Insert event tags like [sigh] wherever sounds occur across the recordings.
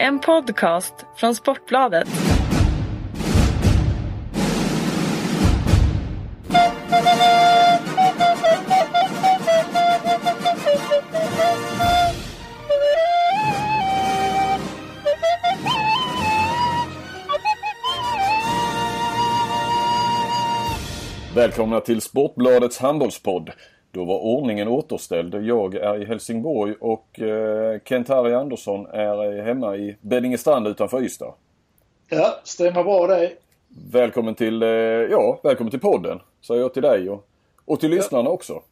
En podcast från Sportbladet. Välkomna till Sportbladets handbollspodd. Då var ordningen återställd. Jag är i Helsingborg och eh, Kent-Harry Andersson är hemma i Beddingestrand utanför Ystad. Ja, stämmer bra det. Välkommen till, eh, ja, välkommen till podden säger jag till dig och, och till lyssnarna också.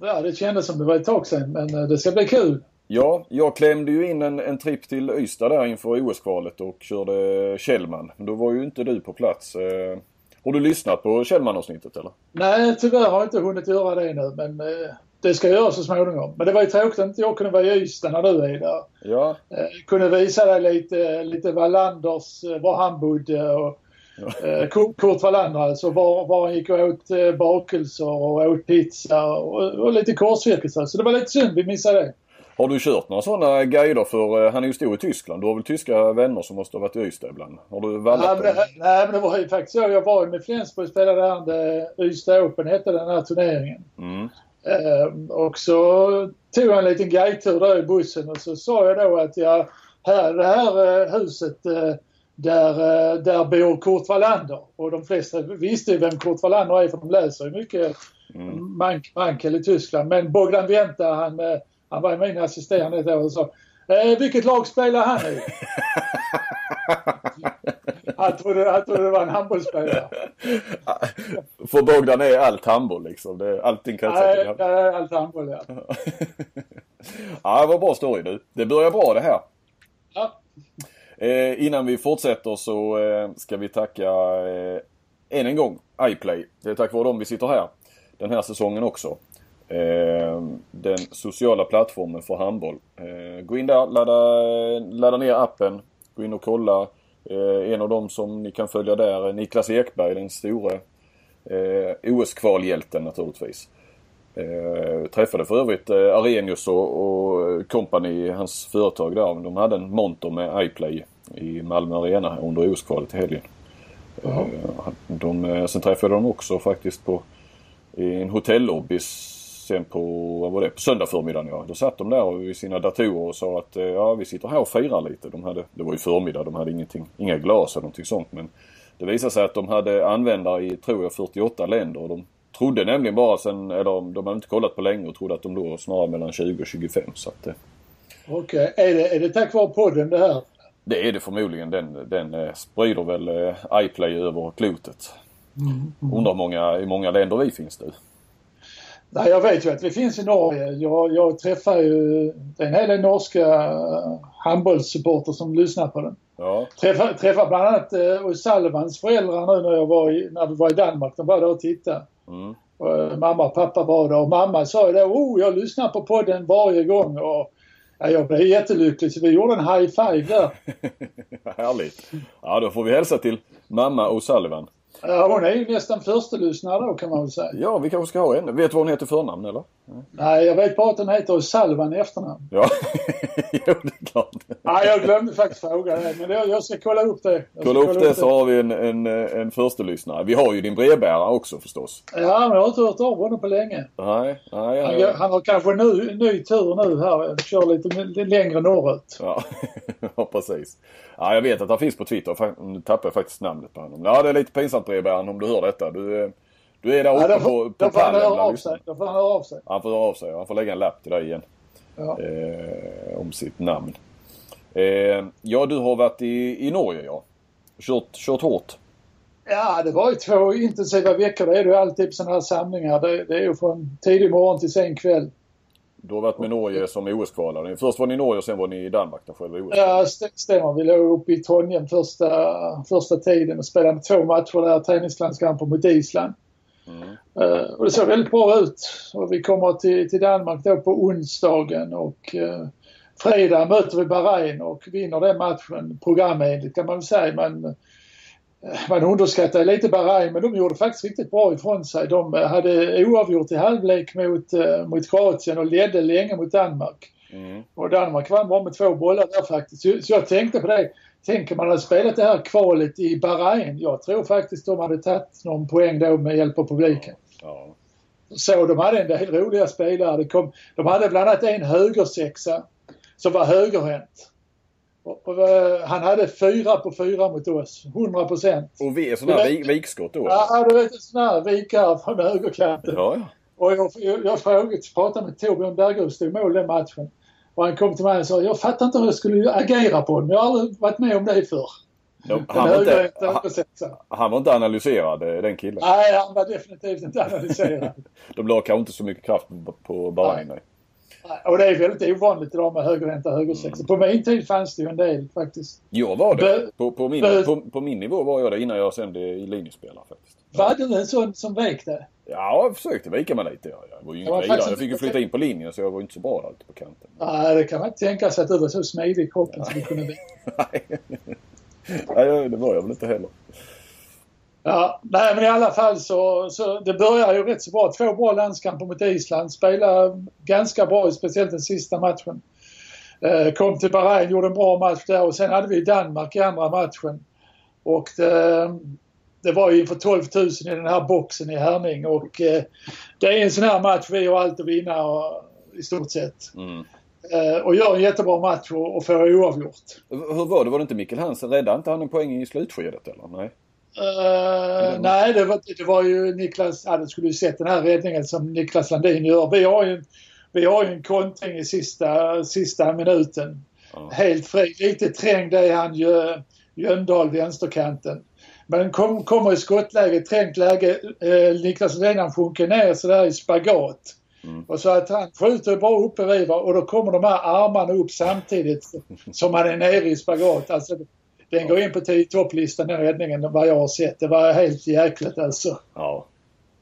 Ja, det kändes som det var ett tag sedan men eh, det ska bli kul. Ja, jag klämde ju in en, en tripp till Ystad där inför OS-kvalet och körde Källman. Då var ju inte du på plats. Eh, har du lyssnat på Källman-avsnittet eller? Nej, tyvärr har jag inte hunnit göra det nu men eh, det ska jag göra så småningom. Men det var ju tråkigt att inte jag kunde vara i Ystad när du är där. Ja. Eh, kunde visa dig lite, lite Wallanders, eh, var han bodde och eh, Kurt Wallander alltså, var, var han gick och åt eh, bakelser och åt pizza och, och lite korsvirkelser. Så det var lite synd vi missade det. Har du kört några sådana guider för, eh, han är ju stor i Tyskland. Du har väl tyska vänner som måste ha varit i Ystad ibland? Har du Nej vallat men, dem? det, nej men det var ju faktiskt så. Jag var ju med Flensburg och spelade där. det Ystad Open hette den här turneringen. Mm. Ehm, och så tog jag en liten guidetur där i bussen och så sa jag då att jag, här, det här eh, huset eh, där, eh, där bor Kurt Wallander. Och de flesta visste ju vem Kurt Wallander är för de läser ju mycket Mm. Mank, Mankel i Tyskland. Men Bogdan Venta han, eh, han var min assisterande ett år och sa eh, vilket lag spelar han i? [laughs] han, trodde, han trodde det var en handbollsspelare. För Bogdan är allt handboll liksom. Det är allting kretsar Nej, det är allt handboll ja. [laughs] Ja, det var bra story du. Det börjar bra det här. ja. Eh, innan vi fortsätter så eh, ska vi tacka eh, än en gång iPlay. Det är tack vare dem vi sitter här den här säsongen också. Eh, den sociala plattformen för handboll. Eh, gå in där, ladda, ladda ner appen. Gå in och kolla. Eh, en av dem som ni kan följa där är Niklas Ekberg, den store OS-kvalhjälten naturligtvis. Eh, träffade för övrigt eh, Arrhenius och, company, hans företag där. De hade en monter med iPlay i Malmö Arena under OS-kvalet i helgen. Jaha. Eh, de, sen träffade dem också faktiskt på i en hotellobby sen på, vad var det, på söndag förmiddagen ja. Då satt de där vid sina datorer och sa att eh, ja vi sitter här och firar lite. De hade, det var ju förmiddag, de hade ingenting, inga glas eller någonting sånt men det visade sig att de hade användare i, tror jag, 48 länder och de trodde nämligen bara sen, eller de hade inte kollat på länge och trodde att de låg snarare mellan 20 och 25 så att eh, Okej, är, det, är det tack vare podden det här? det är det förmodligen. Den, den eh, sprider väl iPlay över klotet. Undrar hur många, i många länder vi finns nu. Nej, jag vet ju att vi finns i Norge. Jag, jag träffar ju en hel del norska handbollssupporter som lyssnar på den. Ja, Träffar, träffar bland annat eh, O'Sullivans föräldrar nu när, jag var i, när vi var i Danmark. De var där och tittade. mm. Och, eh, mamma och pappa var där och mamma sa ju då oh, jag lyssnar på podden varje gång. Och, ja, jag blev jättelycklig så vi gjorde en high five där. [laughs] Härligt. Ja, då får vi hälsa till mamma O'Sullivan. Ja, hon är ju nästan första lyssnare då kan man väl säga. Ja, vi kanske ska ha henne. Vet du vad hon heter förnamn eller? Nej, jag vet bara att hon heter O'Sullivan i efternamn. Ja, [laughs] jo det är klart. Nej, jag glömde faktiskt fråga det. Men jag, jag ska kolla upp det. Ska Kolla upp det så har vi en, en, en första lyssnare. Vi har ju din brevbärare också förstås. Ja, men jag har inte hört av honom på länge. Nej, nej. Han, Ja, han har kanske en ny, ny tur nu här. Kör lite m- längre norrut. ja. [laughs] ja precis. Ja, jag vet att han finns på Twitter. Nu tappar jag faktiskt namnet på honom. Ja, det är lite pinsamt brevbäraren om du hör detta. Du, eh, du är där Ja, uppe på, får, på han pallen. Då får han höra av sig. Han får höra av sig. Han får lägga en lapp till dig igen. Ja. eh, om sitt namn. Eh, ja, du har varit i, i Norge ja. Kört, kört hårt. ja, det var ju två intensiva veckor. Det är det ju alltid på sådana här samlingar. Det, det är ju från tidig morgon till sen kväll. Du har varit med Norge som OS-kvalare. Först var ni i Norge och sen var ni i Danmark där själva OS. Ja, st- stämmer. Vi låg uppe i Trondheim första, första tiden och spelade två matcher där. Träningslandskamper mot Island. Mm. Eh, och det såg väldigt bra ut. Och vi kommer till, till Danmark då på onsdagen och uh, fredag möter vi Bahrain och vinner den matchen programenligt kan man väl säga. Men eh, man underskattar lite Bahrain men de gjorde faktiskt riktigt bra ifrån sig. De eh, hade oavgjort i halvlek mot, eh, mot Kroatien och ledde länge mot Danmark. Mm. Och Danmark vann bara med två bollar där faktiskt. Så, så jag tänkte på det. Tänk om man hade spelat det här kvalet i Bahrain. Jag tror faktiskt de hade tagit någon poäng då med hjälp av publiken. Ja. Så de hade en del roliga spelare. Det kom, de hade bland annat en högersexa som var högerhänt. Och, och, eh, han hade fyra på fyra mot oss. 100 procent. Och vi är sådana här vikskott då? Ja, du vet sådana här vikar från högerkanten. Ja, ja. Och jag, jag, jag frågade, pratade med Torbjörn Bergerud, stod mål den matchen. Och han kom till mig och sa, jag fattar inte hur jag skulle agera på den. Jag har aldrig varit med om det förr. Ja, han, var inte, han, han, var inte analyserad den killen? Nej, han var definitivt inte analyserad. [laughs] De la kanske inte så mycket kraft på Bahrain. Nej. Och det är väldigt ovanligt idag med högerhänta högersexor. Mm. På min tid fanns det ju en del faktiskt. Jag var det. På, på, min, på, på, min nivå var jag det innan jag sen blev linjespelare faktiskt. Var du en sån som vek det? Ja, jag försökte vika mig lite. Jag var ju ingen vidare. Jag fick ju flytta in på linjen så jag var inte så bra alltid på kanten. Nej, det kan man inte tänka sig att du var så smidig i kroppen som du kunde bli. [laughs] Nej, det var jag väl inte heller. Ja, nej men i alla fall så, så det börjar ju rätt så bra. Två bra landskamper mot Island. Spelade ganska bra, speciellt den sista matchen. Eh, kom till Bahrain, gjorde en bra match där och sen hade vi Danmark i andra matchen. Och det, det var ju inför 12 000 i den här boxen i Herning och eh, det är en sån här match vi har allt att vinna och, i stort sett. Mm. Eh, och gör en jättebra match och, och får oavgjort. Hur var det? Var det inte Mikkel Hansen? Räddade inte han en poäng i slutskedet eller? Nej. Uh, nej, det var, det var ju Niklas, ja, du skulle ju sett den här räddningen som Niklas Landin gör. Vi har ju, vi har en kontring i sista, sista minuten. Uh. Helt fri. Lite trängd är han ju, Jöndal, vänsterkanten. Men kom, kommer i skottläge, trängt läge. Eh, Niklas Landin han sjunker ner sådär i spagat. Mm. Och så att han skjuter bara uppe vid och då kommer de här armarna upp samtidigt [laughs] som han är nere i spagat. Alltså, den går in på topplistan den räddningen vad jag har sett. Det var helt jäkligt alltså. Ja.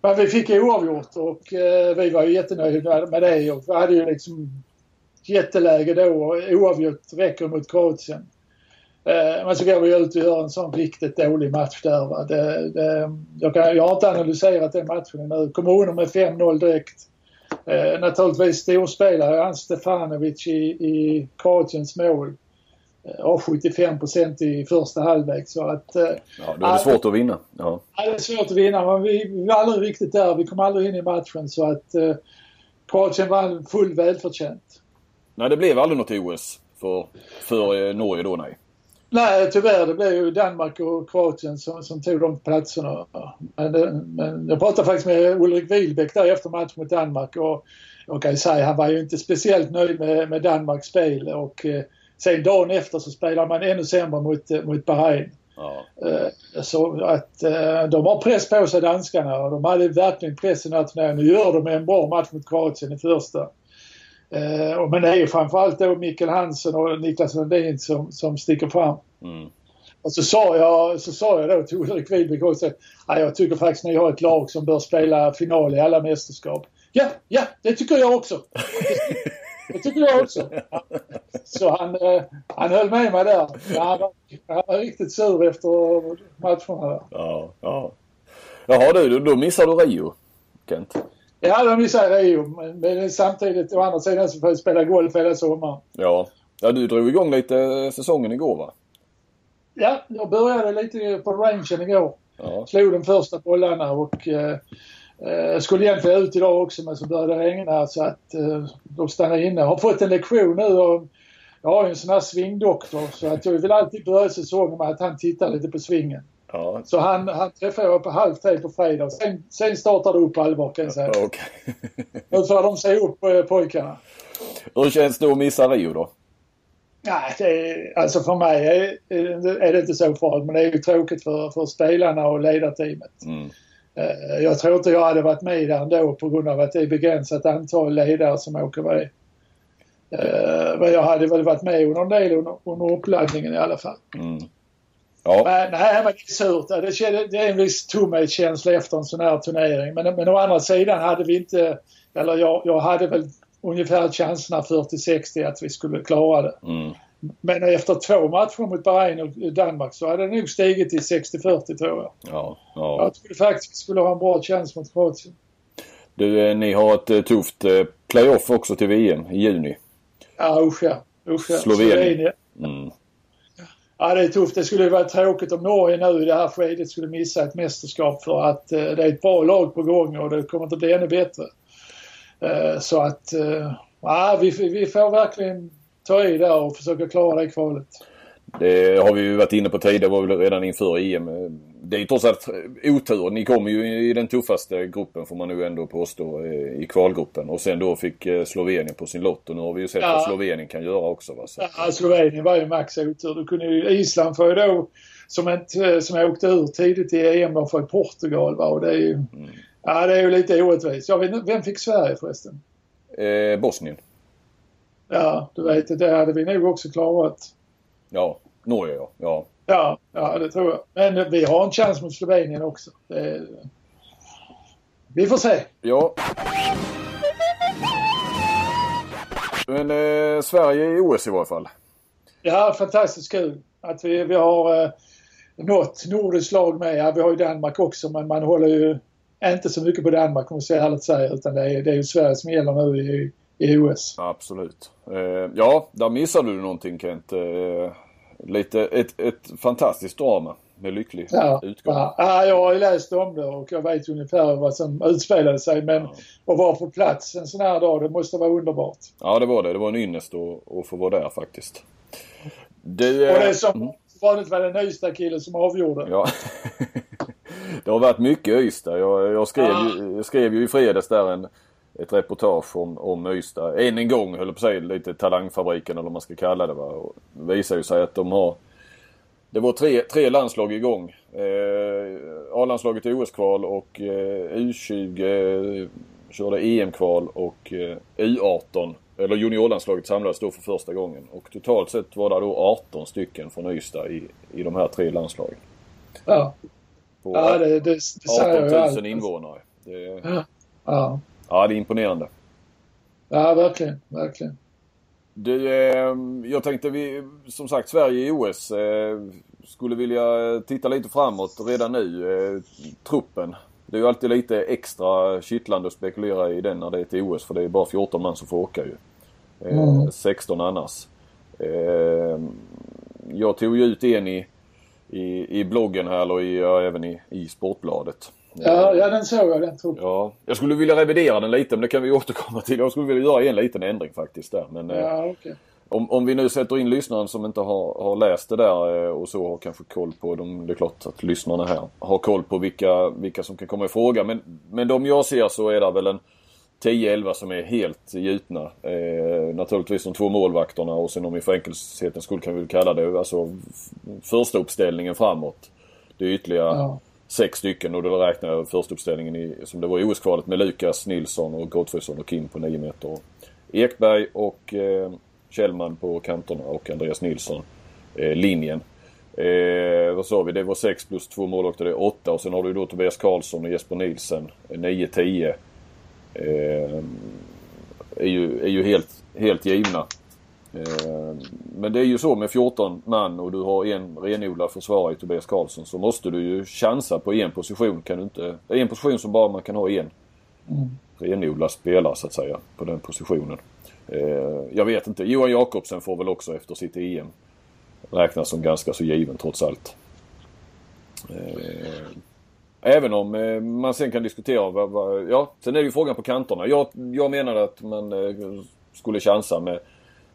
Men vi fick oavgjort och eh, vi var ju jättenöjda med det och vi hade ju liksom jätteläge då och oavgjort räcker mot Kroatien. Eh, men så går vi ut och gör en sån riktigt dålig match där. Det, det, jag, kan, jag har inte analyserat den matchen ännu. Kommer under med 5-0 direkt. Eh, naturligtvis storspelare han Stefanovic i, i Kroatiens mål ja, 75 procent i första halvlek. Så att, eh, ja, då är det svårt att vinna. Ja. ja, det är svårt att vinna men vi, vi var aldrig riktigt där. Vi kom aldrig in i matchen så att eh, Kroatien vann full välförtjänt. Nej, det blev aldrig något OS för, för eh, Norge då, nej. Nej, tyvärr. Det blev ju Danmark och Kroatien som, som tog de platserna. Men, men jag pratade faktiskt med Ulrik Wilbäck där efter matchen mot Danmark och jag kan ju säga han var ju inte speciellt nöjd med, med Danmarks spel och eh, Sen dagen efter så spelar man ännu sämre mot, mot Bahrain. Ja. Eh, så att eh, de har press på sig danskarna och de hade verkligen press i den här turneringen. Nu gör de en bra match mot Kroatien i första. Eh, men det är ju framförallt då Mikkel Hansen och Niklas Lundin som, som sticker fram. Mm. Och så sa jag, så sa jag då till Ulrik Wihlbeck också att jag tycker faktiskt ni har ett lag som bör spela final i alla mästerskap. Ja, ja, det tycker jag också. [laughs] Det tycker jag också. [laughs] Så han, eh, han höll med mig där. Han var, han var riktigt sur efter matcherna. Ja, ja. Jaha du, då missar du Rio, Kent? Ja, då missar jag Rio. Men, men samtidigt, å andra sidan så får jag spela golf hela sommaren. Ja. Ja, du drog igång lite säsongen igår va? Ja, jag började lite på rangen igår. Ja. Slog de första bollarna och eh, jag eh, skulle egentligen ut idag också men så började det regna så att eh, då stannade inne. Jag har fått en lektion nu och jag har ju en sån här svingdoktor så att jag vill alltid börja säsongen med att han tittar lite på svingen. Ja. Så han, han träffade jag på halv tre på fredag. Sen, sen startar det upp på allvar kan jag säga. Okay. [laughs] nu får de se upp eh, pojkarna. Hur känns det att missa Rio då? Nej, det är, alltså för mig är, är det inte så farligt men det är ju tråkigt för, för spelarna och ledarteamet. Mm. Eh, jag tror inte jag hade varit med där ändå på grund av att det är begränsat antal ledare som åker med. Eh, men jag hade väl varit med under en del under, under uppladdningen i alla fall. Mm. Ja. Men, nej, men det är surt. Det, det är en viss tomhetskänsla efter en sån här turnering. Men, men å andra sidan hade vi inte, eller jag, jag hade väl ungefär chanserna 40-60 att vi skulle klara det. Mm. Men efter två matcher mot Bahrain och Danmark så hade det nog stigit till 60-40 tror jag. Ja, ja. Jag trodde faktiskt vi skulle ha en bra chans mot Kroatien. Du, eh, ni har ett eh, tufft eh, playoff också till VM i juni. Ja, usch ja. Usch, ja. Slovenien. Mm. Ja, det är tufft. Det skulle vara tråkigt om Norge nu i det här skedet skulle missa ett mästerskap för att eh, det är ett bra lag på gång och det kommer inte bli ännu bättre. Eh, så att, eh, ja, vi, vi får verkligen ta i där och försöka klara det kvalet. Det har vi ju varit inne på tidigare, var väl redan inför EM. Det är ju trots allt otur. Ni kommer ju i den tuffaste gruppen får man nu ändå påstå eh, i kvalgruppen. Och sen då fick eh, Slovenien på sin lott och nu har vi ju sett ja. vad Slovenien kan göra också. Va? Så. Ja, Slovenien var ju max otur. Du kunde ju, Island får ju då, som, ett, som åkte ur tidigt i EM, då för Portugal. Va? Och det är ju, mm. ja, det är ju lite orättvist. Jag vet, vem fick Sverige förresten? Eh, Bosnien. Ja, du vet, det hade vi nog också klarat. Ja, Norge ja. ja. Ja, ja det tror jag. Men vi har en chans mot Slovenien också. Det... Vi får se. Ja. Men eh, Sverige i OS i varje fall. Ja, fantastiskt kul att vi, vi har eh, något nordiskt lag med. Ja, vi har ju Danmark också men man håller ju inte så mycket på Danmark om man säga ärligt säga utan det är, det är ju Sverige som gäller nu i, i OS. Absolut. Eh, ja, där missade du någonting Kent. Eh, lite, ett, ett fantastiskt drama med lycklig ja, utgång. Ja, jag har ju läst om det och jag vet ungefär vad som utspelade sig. Men ja. att vara på plats en sån här dag, det måste vara underbart. Ja, det var det. Det var en ynnest att, att få vara där faktiskt. Du, och det är som mm. vanligt var det en Ystad-kille som avgjorde. Ja. [laughs] det har varit mycket Ystad. Jag, jag, skrev, ja. jag skrev ju i fredags där en ett reportage om, om Ystad. Än en gång höll på säga lite talangfabriken eller vad man ska kalla det. Va? Och det visar ju sig att de har det var tre, tre landslag igång. Eh, A-landslaget i OS-kval och eh, U20 eh, körde EM-kval och eh, U18 eller juniorlandslaget samlades då för första gången. Och totalt sett var det då 18 stycken från Ystad i, i de här tre landslagen. Ja. På ja, det, det, det 18 000 invånare. Det, ja. ja. Ja, det är imponerande. Ja, verkligen. Verkligen. Du, eh, jag tänkte vi, som sagt Sverige i OS. Eh, skulle vilja titta lite framåt redan nu. Eh, truppen. Det är ju alltid lite extra kittlande att spekulera i den när det är till OS för det är bara 14 man som får åka ju. Eh, mm. 16 annars. Eh, jag tog ju ut en i, i, i bloggen här och i, ja, även i, i Sportbladet. Ja, ja den såg jag. Den tog. Ja, jag skulle vilja revidera den lite men det kan vi återkomma till. Jag skulle vilja göra en liten ändring faktiskt där. Men, ja, eh, okay. om, om vi nu sätter in lyssnaren som inte har, har läst det där eh, och så har kanske koll på dem. Det är klart att lyssnarna här har koll på vilka, vilka som kan komma i fråga. Men, men de jag ser så är det väl en 10-11 som är helt gjutna. Eh, naturligtvis de två målvakterna och sen om vi för enkelhetens skull kan vi kalla det alltså första uppställningen framåt. Det är ytterligare ja sex stycken och då räknar jag förstuppställningen i, som det var i OS-kvalet med Lukas Nilsson och Gottfridsson och Kim på 9 meter. Ekberg och eh, Kjellman på kanterna och Andreas Nilsson eh, linjen. Eh, vad sa vi? Det var 6 plus 2 målvakter, det är 8 och sen har du då Tobias Karlsson och Jesper Nilsen eh, 9-10. Eh, är ju, är ju helt, helt givna. Ehm, men det är ju så med 14 man och du har en renodlad försvarare i Tobias Karlsson så måste du ju chansa på en position. Kan du inte, en position som bara man kan ha en mm. renodlad spelare så att säga på den positionen. Ehm, jag vet inte. Johan Jakobsen får väl också efter sitt EM räknas som ganska så given trots allt. Ehm, även om eh, man sen kan diskutera vad, vad, ja, sen är det ju frågan på kanterna. Jag, jag menade att man eh, skulle chansa med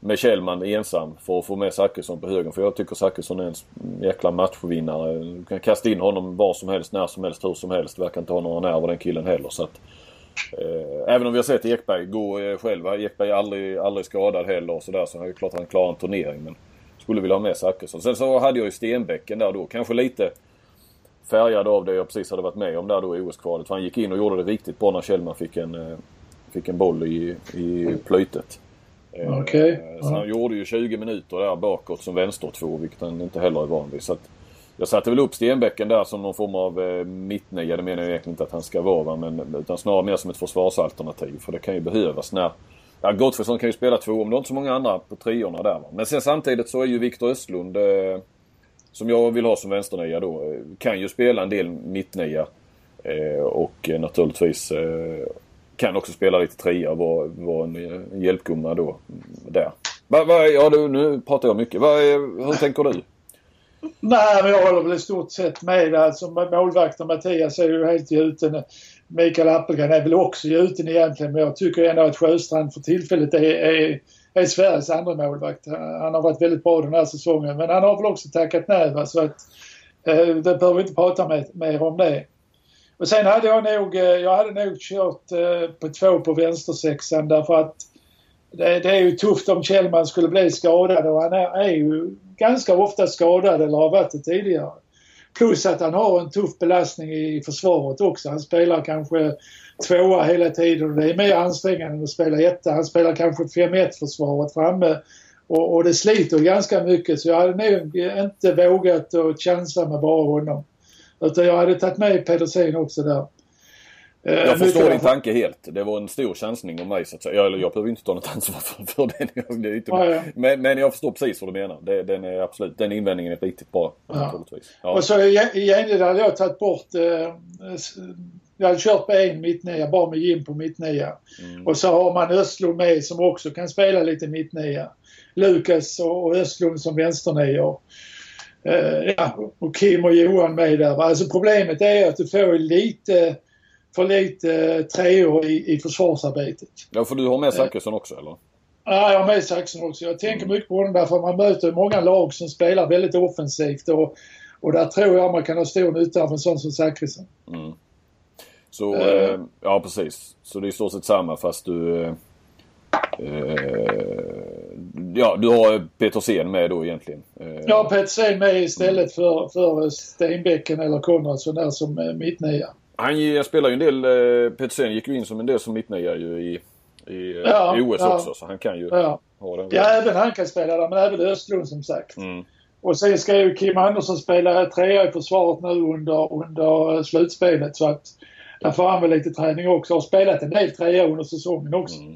med Kjellman ensam för att få med Zachrisson på högen. För jag tycker Zachrisson är en jäkla matchvinnare. Du kan kasta in honom var som helst, när som helst, hur som helst. Verkar inte ha några nerver den killen heller. Så att, eh, även om vi har sett Ekberg gå eh, själv. Ekberg är aldrig, aldrig skadad heller och sådär. Så det är klart han klarar en turnering. Men skulle vilja ha med Zachrisson. Sen så hade jag ju Stenbäcken där då. Kanske lite färgad av det jag precis hade varit med om där då i OS-kvalet. För han gick in och gjorde det riktigt bra när Kjellman fick en, eh, fick en boll i, i plytet. Eh, okay. Så han gjorde ju 20 minuter där bakåt som vänstertvå vilket han inte heller är van vid. Så jag satte väl upp Stenbäcken där som någon form av eh, mittnia. Det menar jag egentligen inte att han ska vara men, utan snarare mer som ett försvarsalternativ. För det kan ju behövas när Ja, Gottfridsson kan ju spela två om det är inte så många andra på triorna där. Va? Men sen samtidigt så är ju Viktor Östlund eh, som jag vill ha som vänsternia då eh, kan ju spela en del mittnia. Eh, och naturligtvis kan också spela lite trea och vara, vara en, hjälpgumma då där. Va, va, ja, du, nu pratar jag mycket. Va, hur tänker du? Nej, men jag håller väl i stort sett med. Alltså, målvakten Mattias är ju helt gjuten. Mikael Appelgren är väl också gjuten egentligen men jag tycker ändå att Sjöstrand för tillfället är, är, är Sveriges andra målvakt. Han har varit väldigt bra den här säsongen men han har väl också tackat nej så att eh, det behöver vi inte prata mer om det. Och sen hade jag nog, eh, jag hade nog kört eh, på två på vänstersexan därför att det, det, är ju tufft om Kjellman skulle bli skadad och han är, är ju ganska ofta skadad eller har varit det tidigare. Plus att han har en tuff belastning i försvaret också. Han spelar kanske tvåa hela tiden och det är mer ansträngande än att spela etta. Han spelar kanske 5-1 försvaret framme och, och, det sliter ganska mycket så jag hade nog inte vågat att chansa med bara honom. Utan jag hade tagit med Pedersen också där. Eh, jag förstår din tanke helt. Det var en stor chansning av mig så att säga. Jag, jag behöver inte ta något ansvar för, för den. Det inte, ja, ja. Men, men jag förstår precis vad du menar. Det, den är absolut, den invändningen är riktigt bra. Ja. Ja. Och så i gengäld hade jag tagit bort eh, jag hade kört på en mittnia, bara med Jim på mittnia. Mm. Och så har man Östlund med som också kan spela lite mittnia. Lukas och Östlund som vänsternior. Uh, ja, och Kim och Johan med där. Alltså problemet är att du får lite för lite treor i, i försvarsarbetet. Ja, för du har med Zachrisson också eller? Ja, jag har med Zachrisson också. Jag tänker mm. mycket på honom därför att man möter många lag som spelar väldigt offensivt och, och där tror jag man kan ha stor nytta av en sån som Zachrisson. Mm. Så, uh, ja precis. Så det är i stort sett samma fast du... Eh, ja, du har Petersen med då egentligen. Eh, ja, Petersen med istället för, för Stenbäcken eller Konradsson där som mittnia. Han spelar ju en del, eh, Petersen gick ju in som en del som mittnia ju i, i, ja, i OS ja. också så han kan ju ja. ha den. Ja, även han kan spela där men även Östlund som sagt. Mm. Och sen ska ju Kim Andersson spela trea i försvaret nu under, under slutspelet så att där får han väl lite träning också. Har spelat en del trea under säsongen också. Mm.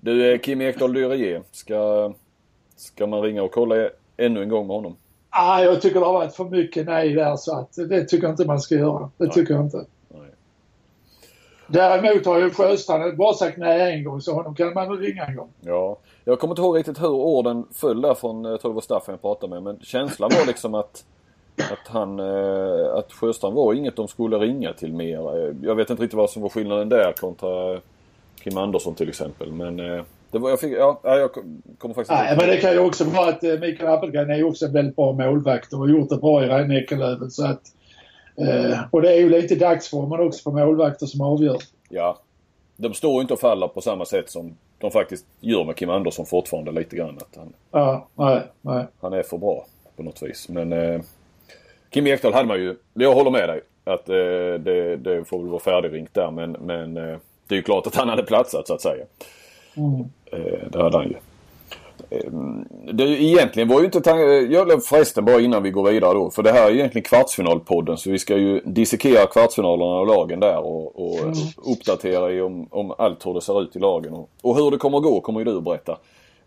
Du, eh, Kim Ekdahl Dyré, ska, ska man ringa och kolla ännu en gång med honom? Ah, jag tycker det har varit för mycket nej där så att det tycker jag inte man ska göra. Det nej. tycker jag inte. Nej. Däremot har ju Sjöstrand bara sagt nej en gång så honom kan man väl ringa en gång. Ja. Jag kommer inte ihåg riktigt hur orden föll där från, jag tror det var Staffan jag pratade med, men känslan var liksom att att han, eh, att Sjöstrand var inget de skulle ringa till mer. Jag vet inte riktigt vad som var skillnaden där kontra Kim Andersson till exempel men eh, det var, jag, fick, ja, jag kommer faktiskt Nej, men det kan ju också vara att eh, Mikael Appelgren är ju också en väldigt bra målvakt och har gjort det bra i Rhein så att eh, Och det är ju lite dagsformen också på målvakter som avgör. Ja. De står ju inte och faller på samma sätt som de faktiskt gör med Kim Andersson fortfarande lite grann. Att han, ja, nej, nej. han är för bra på något vis. Men eh, Kim Ekdahl hade man ju, jag håller med dig. Att eh, det, det, får väl vara färdigringt där men, men eh, det är ju klart att han hade platsat så att säga. Mm. Eh, det hade han ju. Eh, det, egentligen var ju inte tanken, jag förresten bara innan vi går vidare då. För det här är egentligen kvartsfinalpodden så vi ska ju dissekera kvartsfinalerna och lagen där och, och mm. uppdatera i om, om allt hur det ser ut i lagen. Och, och hur det kommer att gå kommer ju du att berätta.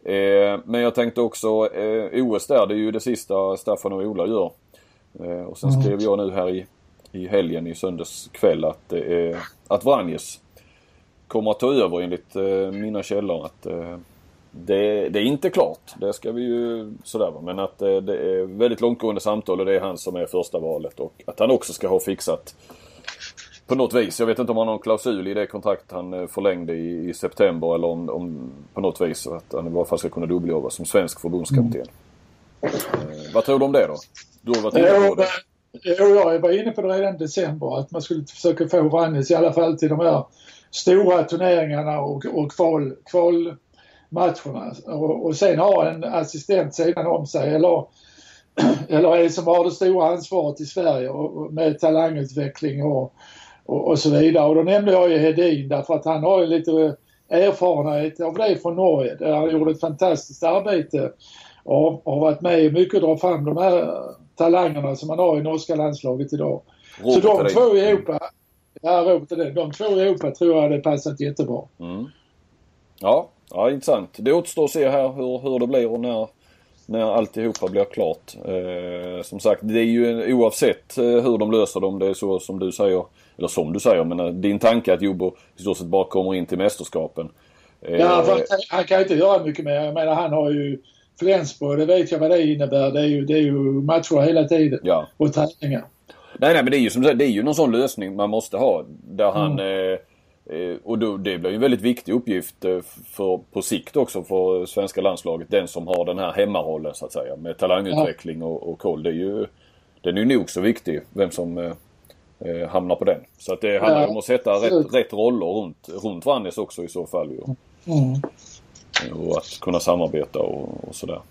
Eh, men jag tänkte också eh, OS där, det är ju det sista Staffan och Ola gör. Eh, och sen mm. skrev jag nu här i, i helgen i söndags kväll att, eh, att Vranjes kommer att ta över enligt eh, mina källor. Att, eh, det, det, är inte klart, det ska vi ju sådär Men att eh, det är väldigt långtgående samtal och det är han som är första valet. Och att han också ska ha fixat på något vis. Jag vet inte om han har någon klausul i det kontrakt han eh, förlängde i, i september eller om, om, på något vis att han i varje fall ska kunna dubbeljobba som svensk förbundskapten. Mm. Eh, vad tror du om det då? Du har varit inne på det. Jo, jag var inne på det redan i december att man skulle försöka få Vranjes i alla fall till de här stora turneringarna och, och kval, kvalmatcherna. Och, och sen ha en assistent sedan om sig eller, [clears throat] eller är som har det stora ansvaret i Sverige och, med talangutveckling och, och, och, så vidare. Och då nämnde jag ju Hedin därför att han har ju lite erfarenhet av det från Norge där han gjorde ett fantastiskt arbete och har varit med mycket och dra fram de här talangerna som man har i norska landslaget idag. Robert så de två i Europa, Ja, Robert det. De två i Europa tror jag hade passat jättebra. Mm. Ja, ja, intressant. Det återstår att se här hur, hur det blir och när, när alltihopa blir klart. Eh, som sagt, det är ju oavsett eh, hur de löser det, om det är så som du säger, eller som du säger, men eh, din tanke att Jobbo i stort sett bara kommer in till mästerskapen. Ja, för han kan inte göra mycket mer. Jag menar han har ju Flensburg, det vet jag vad det innebär. Det är ju, det är ju matcher hela tiden. Ja. Och träningar. Nej, nej, men det är ju som du säger, det är ju någon sån lösning man måste ha. Där han... Mm. Eh, och då, det blir ju en väldigt viktig uppgift eh, för, på sikt också för svenska landslaget. Den som har den här hemmarollen så att säga. Med talangutveckling och, och koll. Det är ju, den är ju nog så viktig. Vem som eh, eh hamnar på den. Så att det handlar ja, om att sätta rätt, rätt roller runt, runt Vannes också i så fall. Ju. Mm. Och att kunna samarbeta och, och sådär.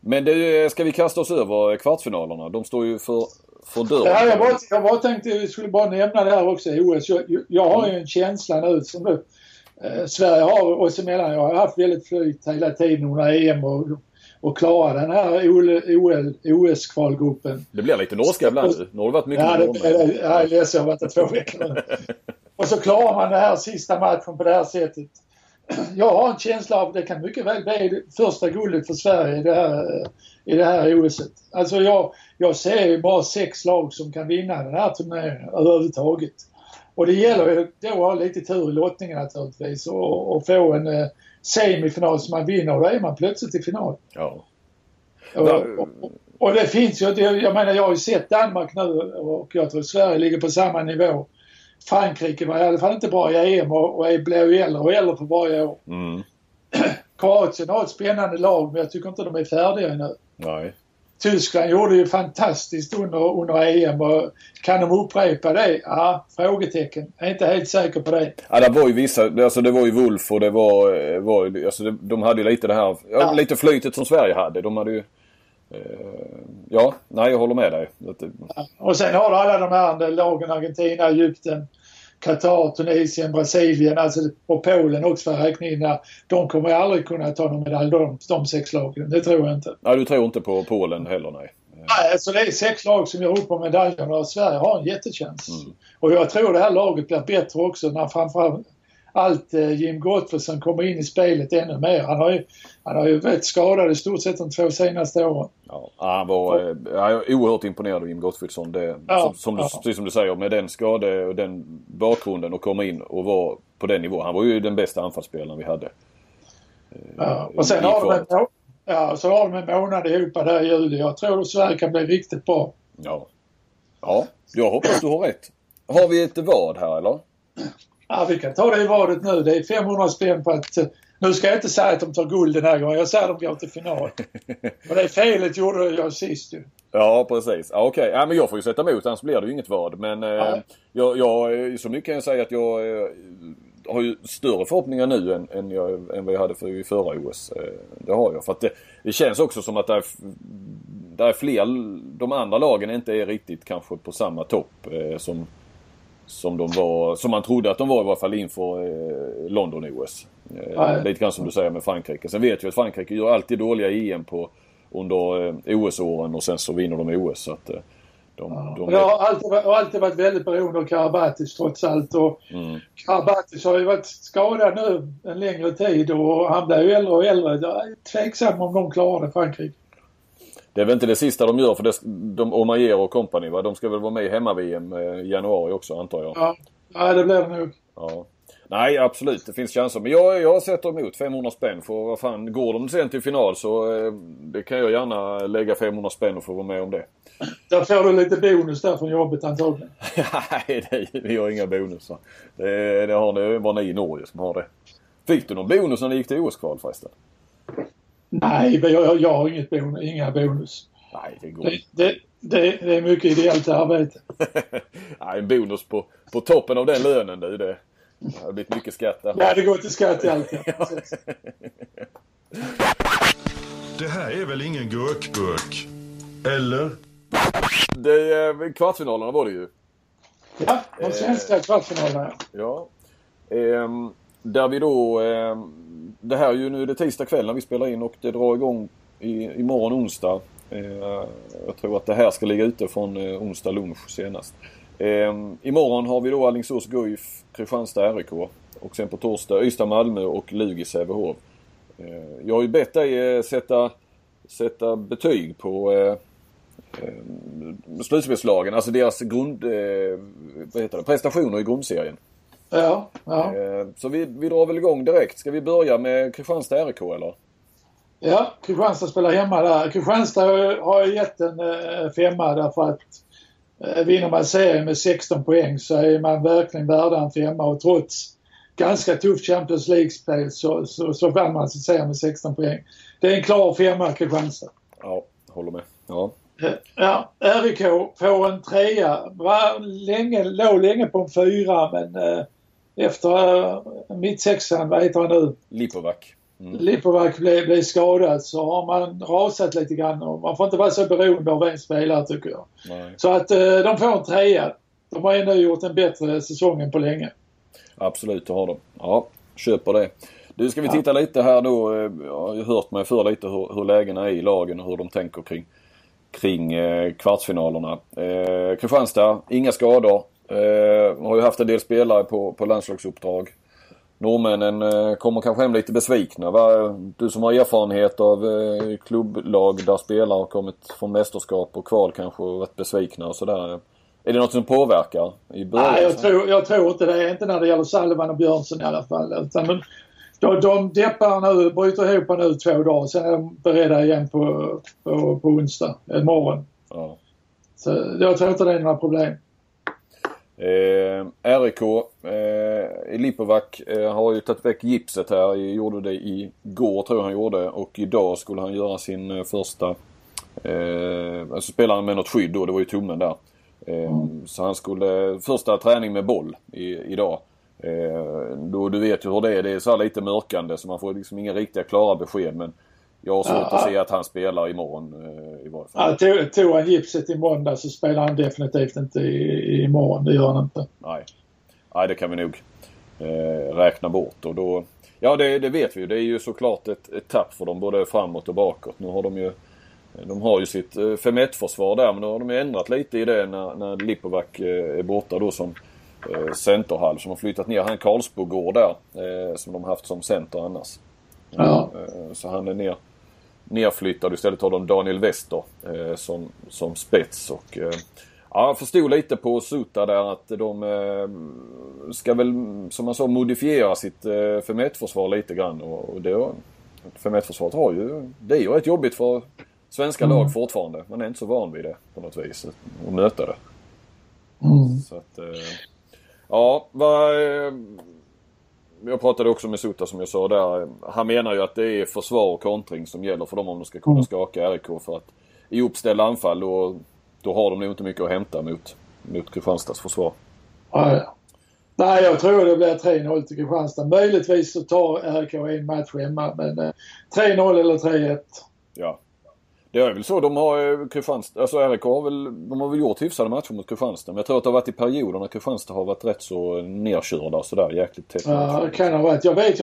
Men det, ska vi kasta oss över kvartsfinalerna? De står ju för, för dörren. Ja, jag, bara, jag bara tänkte, jag skulle bara nämna det här också i OS. Jag, jag har ju en känsla nu som eh, Sverige har oss emellan. Jag har haft väldigt flyt hela tiden under EM och, och klara den här OS-kvalgruppen. Det blir lite norska ibland nu. Nu har det varit mycket Ja, det, det, jag är ledsen. Jag har varit där två veckor nu. [laughs] och så klarar man den här sista matchen på det här sättet jag har en känsla av att det kan mycket väl bli första guldet för Sverige i det här, i det här OSet. Alltså jag, jag ser ju bara sex lag som kan vinna den här turneringen överhuvudtaget. Och det gäller ju då att ha lite tur i lottningen naturligtvis och, och få en eh, semifinal som man vinner och då är man plötsligt i final. Ja. Och, och, och, det finns ju, jag menar jag har ju sett Danmark nu och jag tror Sverige ligger på samma nivå. Frankrike var i alla fall inte bra i EM och, och blir ju äldre och äldre för varje år. Mm. [clears throat] Kroatien har ett spännande lag men jag tycker inte de är färdiga ännu. Nej. Tyskland gjorde ju fantastiskt under, under EM och kan de upprepa det? Ja, frågetecken. Jag är inte helt säker på det. Ja, det var ju vissa, alltså det var ju Wolf och det var, var alltså de hade ju lite det här, ja. lite flytet som Sverige hade. De hade ju eh, Ja, nej jag håller med dig. Ja. Och sen har du alla de här lagen, Argentina, Egypten, Qatar, Tunisien, Brasilien alltså, och Polen också för räkna in där. De kommer aldrig kunna ta någon medalj, de, de sex lagen. Det tror jag inte. Nej, du tror inte på Polen heller, nej? Nej, alltså det är sex lag som gör upp om medaljerna och Sverige har en jättechans. Mm. Och jag tror det här laget blir bättre också när framförallt allt eh, Jim Gottfridsson kommer in i spelet ännu mer. Han har ju, han har ju varit skadad i stort sett de två senaste åren. Ja, han var eh, jag är oerhört imponerad av Jim Gottfridsson. Det, ja, som, som, ja. Du, som du säger med den skade och den bakgrunden och komma in och vara på den nivån. Han var ju den bästa anfallsspelaren vi hade. Eh, ja, och sen har, de en, ja, så har de en månad ihop där i juli. Jag tror att Sverige kan bli riktigt bra. Ja. Ja, jag hoppas du har rätt. Har vi ett vad här eller? Ja, vi kan ta det i vadet nu. Det är 500 spänn på att... Nu ska jag inte säga att de tar guld den här gången. Jag säger att de går till final. [laughs] Och det felet gjorde jag sist ju. Ja, precis. Ja, Okej, okay. ja, men jag får ju sätta emot annars blir det ju inget vad. Men eh, jag, jag, så mycket kan jag säga att jag eh, har ju större förhoppningar nu än, än, jag, än vad jag hade för i förra OS. Eh, det har jag. För att det, det känns också som att det är, det är fler, de andra lagen inte är riktigt kanske på samma topp eh, som som de var, som man trodde att de var i varje fall inför eh, London-OS. Eh, lite grann som du säger med Frankrike. Sen vet vi att Frankrike gör alltid dåliga EM på, under eh, OS-åren och sen så vinner de OS. Så att, eh, de, ja. de... Det har alltid, har alltid varit väldigt beroende av Karabatis trots allt. Och mm. Karabatis har ju varit skadad nu en längre tid och han blir ju äldre och äldre. Jag är tveksam om de klarar det, Frankrike. Det är väl inte det sista de gör för det, de, Omayer och company va? De ska väl vara med i hemma-VM eh, i januari också antar jag. Ja, ja det blir det nog. Ja. Nej absolut, det finns chanser. Men jag, jag sätter emot 500 spänn för vad fan, går de sen till final så eh, det kan jag gärna lägga 500 spänn och få vara med om det. Där får du lite bonus där från jobbet antagligen. [laughs] Nej, det, vi har inga bonusar. Det, det har ni, bara ni i Norge som har det. Fick du någon bonus när ni gick till OS-kval förresten? Nej, jag, jag har inget bonus, inga bonus. Nej, det går det, det, det, det är mycket ideellt arbete. [laughs] Nej, en bonus på, på toppen av den lönen du. Det, det har blivit mycket skatt där. Ja, det går till skatt i allt. [laughs] Ja. det här är väl ingen gurkburk? Eller? Det, eh, kvartsfinalerna var det ju. Ja, de svenska eh, kvartsfinalerna. Ja. Eh, där vi då... Eh, det här är ju nu det tisdag kväll när vi spelar in och det drar igång i, imorgon onsdag. Eh, jag tror att det här ska ligga ute från eh, onsdag lunch senast. Eh, imorgon har vi då Alingsås Guif, Kristianstad RIK och sen på torsdag Ystad Malmö och Lugi Sävehof. Eh, jag har ju bett dig eh, sätta, sätta betyg på eh, slutspelslagen, alltså deras grund, vad heter det, prestationer i grundserien. Ja, ja. Eh, så vi, vi drar väl igång direkt. Ska vi börja med Kristianstad RIK eller? Ja, Kristianstad spelar hemma där. Kristianstad har gett en eh, femma därför att eh, vinner man serien med 16 poäng så är man verkligen värda en femma och trots ganska tufft Champions League-spel så, så, så vann man sin serie med 16 poäng. Det är en klar femma Kristianstad. Ja, håller med. Ja. Ja, RIK får en trea. Var länge, låg länge på en fyra men eh, efter eh, mittsexan, vad heter han nu? Lipovac. Mm. Lipovac blev, blev skadad så har man rasat lite grann och man får inte vara så beroende av en spelare tycker jag. Nej. Så att eh, de får en trea. De har ändå gjort en bättre säsong än på länge. Absolut, det har de. Ja, köper det. Du, ska vi titta lite här då. eh, Jag har hört mig för lite hur, hur lägena är i lagen och hur de tänker kring, kring eh, kvartsfinalerna. Eh, Kristianstad, inga skador. Eh, har ju haft en del spelare på, på landslagsuppdrag. Norrmännen eh, kommer kanske hem lite besvikna. Va? Du som har erfarenhet av eh, klubblag där spelare har kommit från mästerskap och kval kanske och varit besvikna och sådär. Är det något som påverkar i början? Nej, jag tror, jag tror inte det. Inte när det gäller Salvan och Björnsson i alla fall. Utan de, de, de deppar nu, bryter ihop nu två dagar. Sen är de beredda igen på, på, på onsdag, imorgon. Ja. Så jag tror inte det är några problem. Eh, RIK, eh, Lipovac eh, har ju tagit väck gipset här. Gjorde det igår tror jag han gjorde och idag skulle han göra sin eh, första... Eh, alltså spela med något skydd då, det var ju tummen där. Eh, Så han skulle, första träning med boll i, idag. Eh, då, du vet ju hur det är, det är så här lite mörkande så man får liksom inga riktiga klara besked men jag har svårt Ja. att se att han spelar imorgon eh, varje fall. Ja, tog, han gipset i måndag så spelar han definitivt inte i, imorgon. Det gör han inte. Nej. Nej, det kan vi nog eh, räkna bort. Och då, ja, det, det vet vi ju. Det är ju såklart ett, ett tapp för dem både framåt och bakåt. Nu har de ju de har ju sitt eh, 5-1-försvar där men nu har de ju ändrat lite i det när, när Lipovac eh, är borta då som eh, centerhalv. Som har flyttat ner han Karlsbogård där eh, som de haft som center annars. Ja. Eh, så han är ner, nerflyttad. Istället har de Daniel Wester eh, som, som spets. Och, eh, ja, jag förstod lite på Suta där att de eh, ska väl som man sa modifiera sitt eh, 5-1-försvar lite grann. Och, och det, 5-1-försvaret har ju, det är ju rätt jobbigt för svenska lag fortfarande. Man är inte så van vid det på något vis. Att möta det. Mm. Så att, eh, ja, vad... Eh, jag pratade också med Suta som jag sa där. Han menar ju att det är försvar och kontring som gäller för dem om de ska kunna skaka RIK. För att i uppställda anfall då, då har de nog inte mycket att hämta mot, mot Kristianstads försvar. Ja. Nej, jag tror det blir 3-0 till Kristianstad. Möjligtvis så tar RIK en match hemma men eh, 3-0 eller 3-1. Ja. Det är väl så de har eh, Kristianstad, alltså RIK har väl, de har väl gjort hyfsade matcher mot Kristianstad. Men jag tror att det har varit i perioder när Kristianstad har varit rätt så nerkörda och sådär jäkligt tätt. Ja, det kan ha varit. Jag vet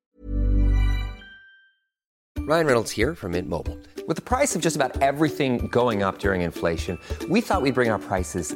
Ryan Reynolds here from Mint Mobile. With the price of just about everything going up during inflation, we thought we'd bring our prices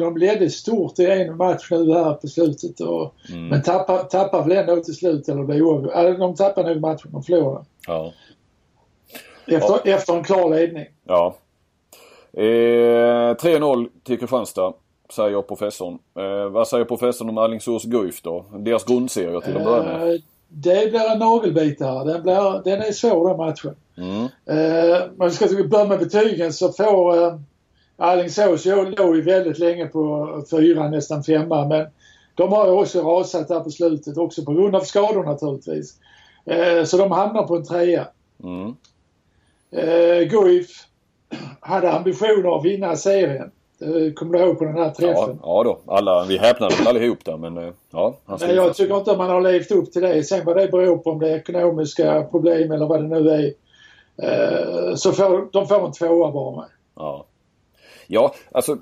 de ledde stort i en match nu här på slutet. Och, Men tappar, tappar väl ändå till slut eller blir oavgjort. De tappar nog matchen, de förlorade. Ja. Efter, efter en klar ledning. Ja. Eh, 3-0 till Kristianstad, säger professorn. Eh, vad säger professorn om Alingsås Guif då? Deras grundserie till att börja med. Eh, Det blir en nagelbitare. Den, blir, den är svår den matchen. Mm. Eh, men ska vi börja med betygen så får eh, Alingsås låg ju väldigt länge på fyra, nästan femma. Men de har ju också rasat där på slutet också på grund av skador naturligtvis. Eh, så de hamnar på en trea. Mm. Eh, Guif hade ambitioner att vinna serien. Det kommer du ihåg på den här Ja, träffen? ja då. Alla, vi häpnade väl allihop där men eh, ja. Han Men jag tycker inte att man har levt upp till det. Sen vad det beror på, om det är ekonomiska problem eller vad det nu är. Eh, så får de får en tvåa bara med. Ja. Ja, alltså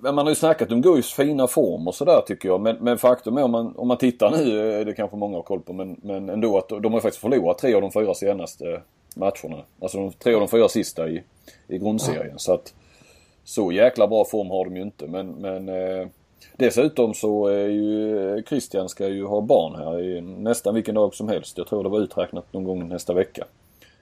man har ju snackat om Guifs fina form och sådär tycker jag. Men, men faktum är om man, om man tittar nu, det kanske många har koll på, men, men ändå att de har faktiskt förlorat tre av de fyra senaste matcherna. Alltså de tre av de fyra sista i, i grundserien. Så att så jäkla bra form har de ju inte. Men, men eh, dessutom så är ju Christian ska ju ha barn här i nästan vilken dag som helst. Jag tror det var uträknat någon gång nästa vecka.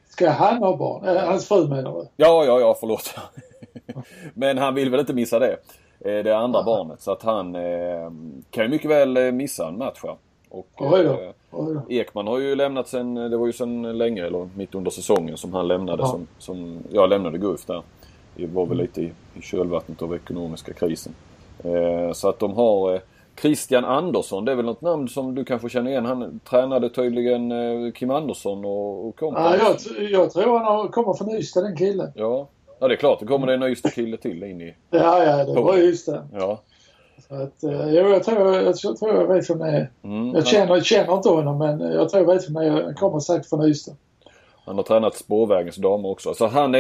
Ska han ha barn? Äh, hans fru menar du? Ja, ja, ja, förlåt. [laughs] [laughs] Men han vill väl inte missa det. Eh, det andra Aha. barnet. Så att han eh, kan ju mycket väl eh, missa en match här. Och, Oj. Oj då. Ekman har ju lämnat sen, det var ju sen länge, eller mitt under säsongen som han lämnade. Ja. Som, som jag lämnade Guf där. Det var väl lite i, i kölvattnet av ekonomiska krisen. Eh, så att de har Christian Andersson, det är väl något namn som du kanske känner igen. Han tränade tydligen Kim Andersson och, och kompani. Ja, jag, jag tror han kommer från Ystad den killen. Ja, Ja det är klart, det kommer det en Ystad-kille till in i... Ja, ja, det var Ystad. Ja. Så att, eh, jo, jag tror jag, jag, tror jag vet vem det är. Mm, jag känner, känner inte honom men jag tror jag vet vem det är. Han kommer säkert från Ystad. Han har tränat spårvägens damer också. Så han är,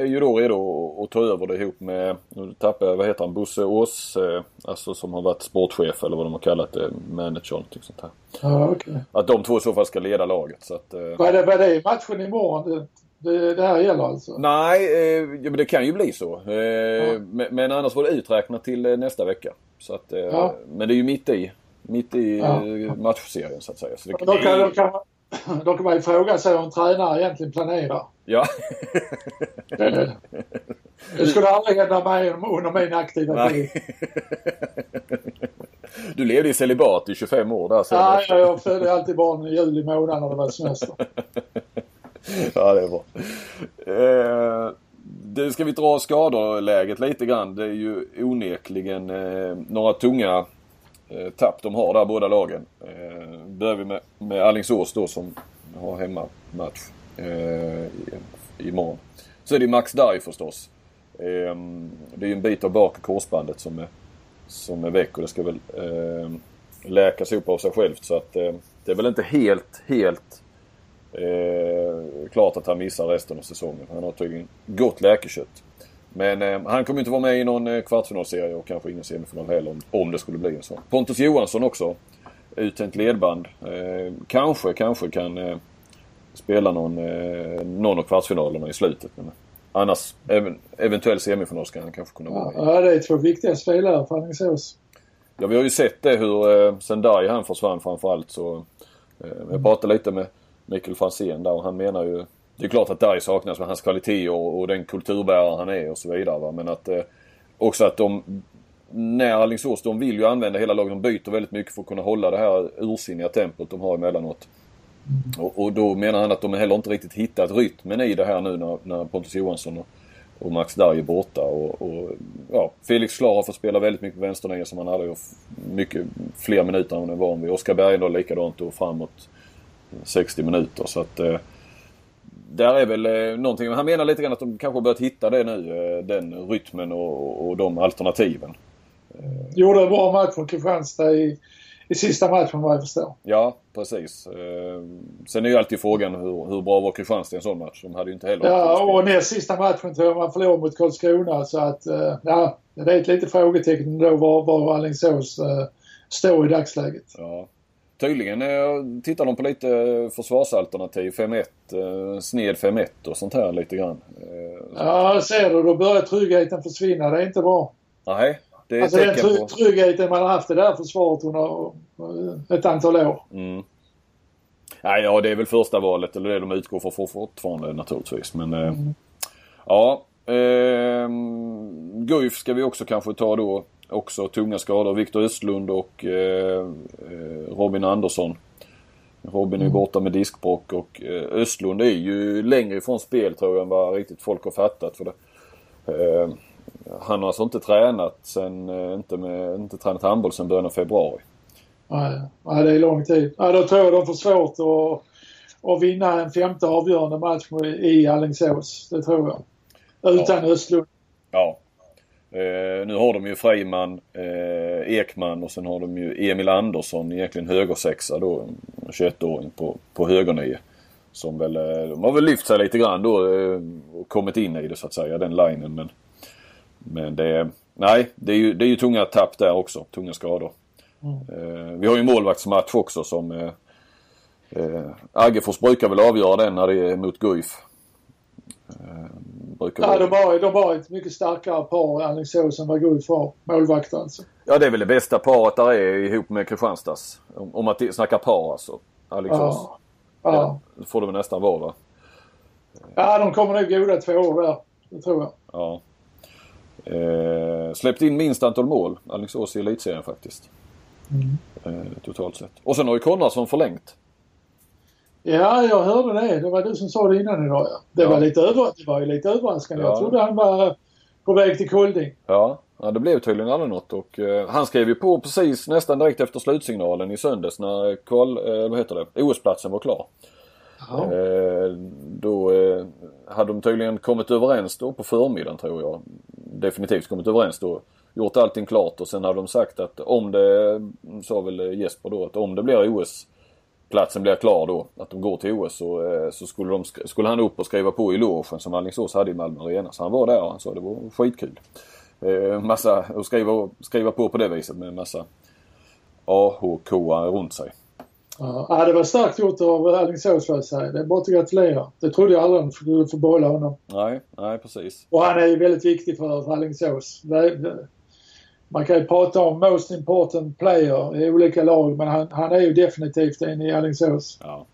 är ju då redo att ta över det ihop med, nu tappar jag, vad heter han, Bosse Ås, eh, alltså som har varit sportchef eller vad de har kallat det, manager någonting sånt här. Ja, okay. Att de två i så fall ska leda laget. Så att, eh... vad, är det, vad är det matchen imorgon? Det, det här gäller alltså? Nej, eh, ja, men det kan ju bli så. Eh, ja. men, men, annars var det uträknat till eh, nästa vecka. Så att, eh, ja. Men det är ju mitt i, mitt i ja. matchserien så att säga. Så det, då, kan, då, kan då kan man ju fråga sig om tränare egentligen planerar. Ja. det, det skulle aldrig hända mig under min aktiva tid. Du levde i celibat i 25 år där. Ja, jag födde alltid barn i juli månad när det var semester. [laughs] ja, det är bra. Eh, det ska vi dra skadeläget lite grann. Det är ju onekligen eh, några tunga eh, tapp de har där båda lagen. Eh, börjar vi med, med Alingsås då som har hemmamatch eh, imorgon. Så är det Max Darj förstås. Eh, det är ju en bit av bak korsbandet som är, som är väck och det ska väl eh, läkas upp av sig självt. Så att eh, det är väl inte helt, helt Eh, klart att han missar resten av säsongen. Han har tydligen gott läkekött. Men eh, han kommer inte vara med i någon eh, kvartsfinalserie och kanske ingen semifinal heller om, om det skulle bli en sån. Pontus Johansson också. Uttänt ledband. Eh, kanske, kanske kan eh, spela någon, eh, någon av kvartsfinalerna i slutet. Men annars, även, eventuell semifinal ska han kanske kunna vara med Ja, det är två viktiga spelare för Alingsås. Ja, vi har ju sett det hur eh, sen Darj han försvann framförallt så. Eh, jag pratade lite med Mikael Franzén där och han menar ju det är klart att Darj saknas med hans kvalitet och, och den kulturbärare han är och så vidare. Va? Men att eh, också att de när Alingsås, de vill ju använda hela laget. De byter väldigt mycket för att kunna hålla det här ursinniga tempot de har emellanåt. Och, och då menar han att de heller inte riktigt hittat rytmen i det här nu när, när Pontus Johansson och, och Max Darj är borta. Och, och, ja, Felix Klar får spela väldigt mycket vänsternia som han hade mycket fler minuter än han är van vid. Oskar Bergendahl likadant och framåt 60 minuter. Så att eh, där är väl eh, någonting. Han menar lite grann att de kanske börjat hitta det nu. Eh, den rytmen och, och de alternativen. Gjorde en bra match mot Kristianstad i, i sista matchen vad jag förstår. Ja, precis. Sen är ju alltid frågan hur, hur bra var Kristianstad i en sån match? De hade ju inte heller... Ja, och näst sista matchen tror jag man förlorade mot Karlskrona så att ja, det är ett litet frågetecken då var, var Alingsås står i dagsläget. Ja. Tydligen eh, tittar de på lite försvarsalternativ. 5-1, eh, sned 5-1 och sånt här lite grann. Eh, ja, ser du. Då börjar tryggheten försvinna. Det är inte bra. Nej, det är alltså den try på... tryggheten man har haft i det här försvaret under ett antal år. Mm. Nej, ja, det är väl första valet eller det de utgår för fortfarande naturligtvis. Men mm. ja. Eh, Guif ska vi också kanske ta då också tunga skador. Viktor Östlund och eh, eh, Robin Andersson. Robin är mm. borta med diskbråck och eh, Östlund är ju längre ifrån spel tror jag än vad riktigt folk har fattat. För det. Eh, han har alltså inte tränat sen, eh, inte, med, inte tränat handboll sen början av februari. Nej, nej, det är lång tid. Ja, då tror jag de får svårt att, att vinna en femte avgörande match i Alingsås. Det tror jag. Utan ja. Östlund. Ja, Eh, nu har de ju Freiman, eh, Ekman och sen har de ju Emil Andersson, egentligen högersexa då, 21-åring på, på högernio. Som väl, eh, de har väl lyft sig lite grann då eh, och kommit in i det så att säga, den linen. Men, men det, nej, det är, ju, det är ju tunga tapp där också. Tunga skador. Mm. vi har ju målvaktsmatch också som eh, eh, Aggefors brukar väl avgöra den när det är mot Guif. Eh, Eh, ja, de har, de ett mycket starkare par i Alingsås än vad Guif har. Målvakt alltså. Ja, det är väl det bästa paret där är ihop med Kristianstads. Om, om man snackar par alltså. Alingsås. Ja. ja. ja. Får väl nästan vara va? Ja, de kommer nog goda två år där. Det tror jag. Ja. Eh, släppt in minst antal mål, Alingsås i elitserien faktiskt. Mm. Eh, totalt sett. Och sen har ju Konradsson förlängt. Ja, jag hörde det. Det var du som sa det innan idag. Ja. Det, ja. Var, lite över, det var ju lite överraskande. Ja. Jag trodde han var på väg till Kolding. Ja, ja det blev tydligen aldrig något. Och, eh, han skrev ju på precis nästan direkt efter slutsignalen i söndags när kval, eh, vad heter det, OS-platsen var klar. Eh, då eh, hade de tydligen kommit överens då på förmiddagen tror jag. Definitivt kommit överens då. Gjort allting klart och sen hade de sagt att om det, sa väl Jesper då, att om det blir OS platsen blir klar då, att de går till OS så, eh, så skulle, de, skulle han upp och skriva på i logen som Alingsås hade i Malmö Arena. Så han var där och han sa det var skitkul. Eh, massa, att skriva, skriva på på det viset med en massa AHK runt sig. Ja, det var starkt gjort av Alingsås får jag säga. Det är bara att gratulera. Det trodde jag aldrig de skulle få behålla honom. Nej, nej precis. Och han är ju väldigt viktig för Alingsås. Man kan ju prata om most important player i olika lag men han, han är ju definitivt en i Alingsås. Ja.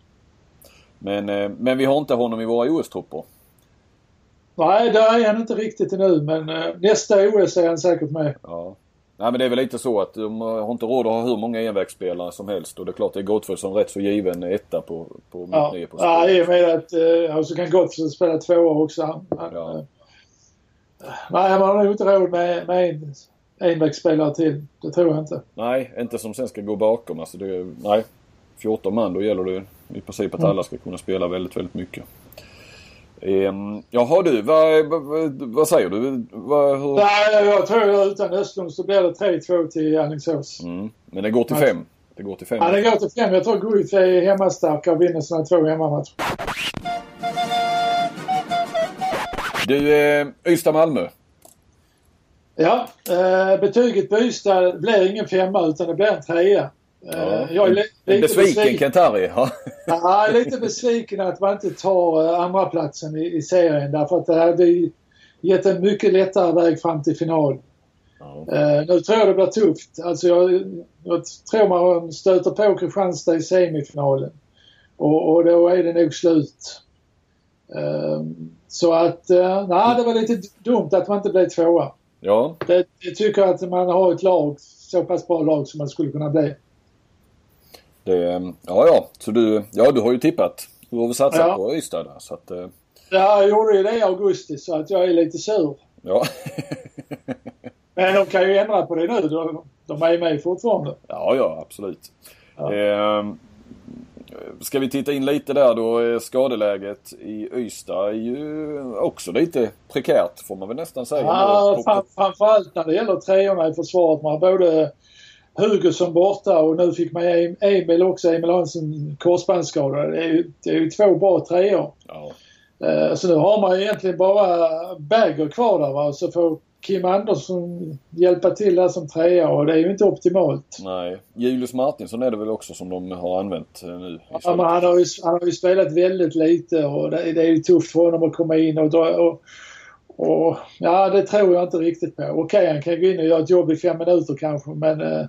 Men, eh, men vi har inte honom i våra OS-trupper. Nej, där är han inte riktigt ännu men eh, nästa OS är han säkert med. Ja. Nej men det är väl lite så att de har inte råd att ha hur många envägsspelare som helst och det är klart det är Gottfried som rätt så given etta på, på ja. nio på Ja, i och med att eh, och så kan Gottfried spela tvåa också. Han, ja. eh, nej, man har nog inte råd med, med en envägsspelare till. Det tror jag inte. Nej, inte som sen ska gå bakom. Alltså det, nej, 14 man då gäller det i princip att mm. alla ska kunna spela väldigt, väldigt mycket. Um, jaha du, vad, vad, vad säger du? Vad, hur... Nej, jag tror utan Östlund så blir det 3-2 till Alingsås. Mm. Men det går till 5? Det går till 5? Ja, det går till 5. Jag tror Guif är hemmastarka och vinner sina två hemmamatcher. Du, eh, Ystad-Malmö. Ja, eh, betyget på Ystad blir ingen femma utan det blir en trea. Ja. Eh, jag är li lite besviken Kent-Harry. Ja. jag är lite besviken att man inte tar uh, andra platsen i, i serien därför att det hade gett en mycket lättare väg fram till final. Ja. Uh, nu tror jag det blir tufft. Alltså jag, jag tror man stöter på Kristianstad i semifinalen. Och, och då är det nog slut. Så att, nej det var lite dumt att man inte blev tvåa. Ja. Det, jag tycker att man har ett lag, så pass bra lag som man skulle kunna bli. Det, ja, ja. Så du, ja, du har ju tippat. Du har väl satsat ja. på Ystad där, så att, eh. Ja, jag gjorde ju det i augusti så att jag är lite sur. Ja. [laughs] Men de kan ju ändra på det nu. De, de är med fortfarande. Ja, ja absolut. Ja. Eh, ska vi titta in lite där då. Skadeläget i Ystad är ju också lite prekärt får man väl nästan säga. Ja, fram, framförallt när det gäller treorna i försvaret. Man har både Hugosson borta och nu fick man Emil också, Emil Hansen korsbandsskada. Det är ju, det är ju två bra treor. Ja. Uh, så nu har man egentligen bara Bagger kvar där va. Så får Kim Andersson hjälpa till där som trea och det är ju inte optimalt. Nej. Julius Martinsson är det väl också som de har använt eh, nu? Ja, men han har, ju, han har ju spelat väldigt lite och det, det är ju tufft för honom att komma in och dra. Och, och, ja, det tror jag inte riktigt på. Okej, han kan gå in och göra ett jobb i fem minuter kanske men eh,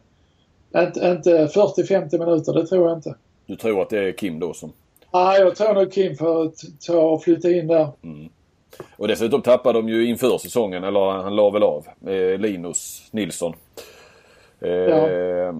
inte, inte 40-50 minuter, det tror jag inte. Du tror att det är Kim då som... Ja, jag tror nog Kim får ta och flytta in där. Mm. Och dessutom tappade de ju inför säsongen, eller han la väl av, eh, Linus Nilsson. Eh, ja.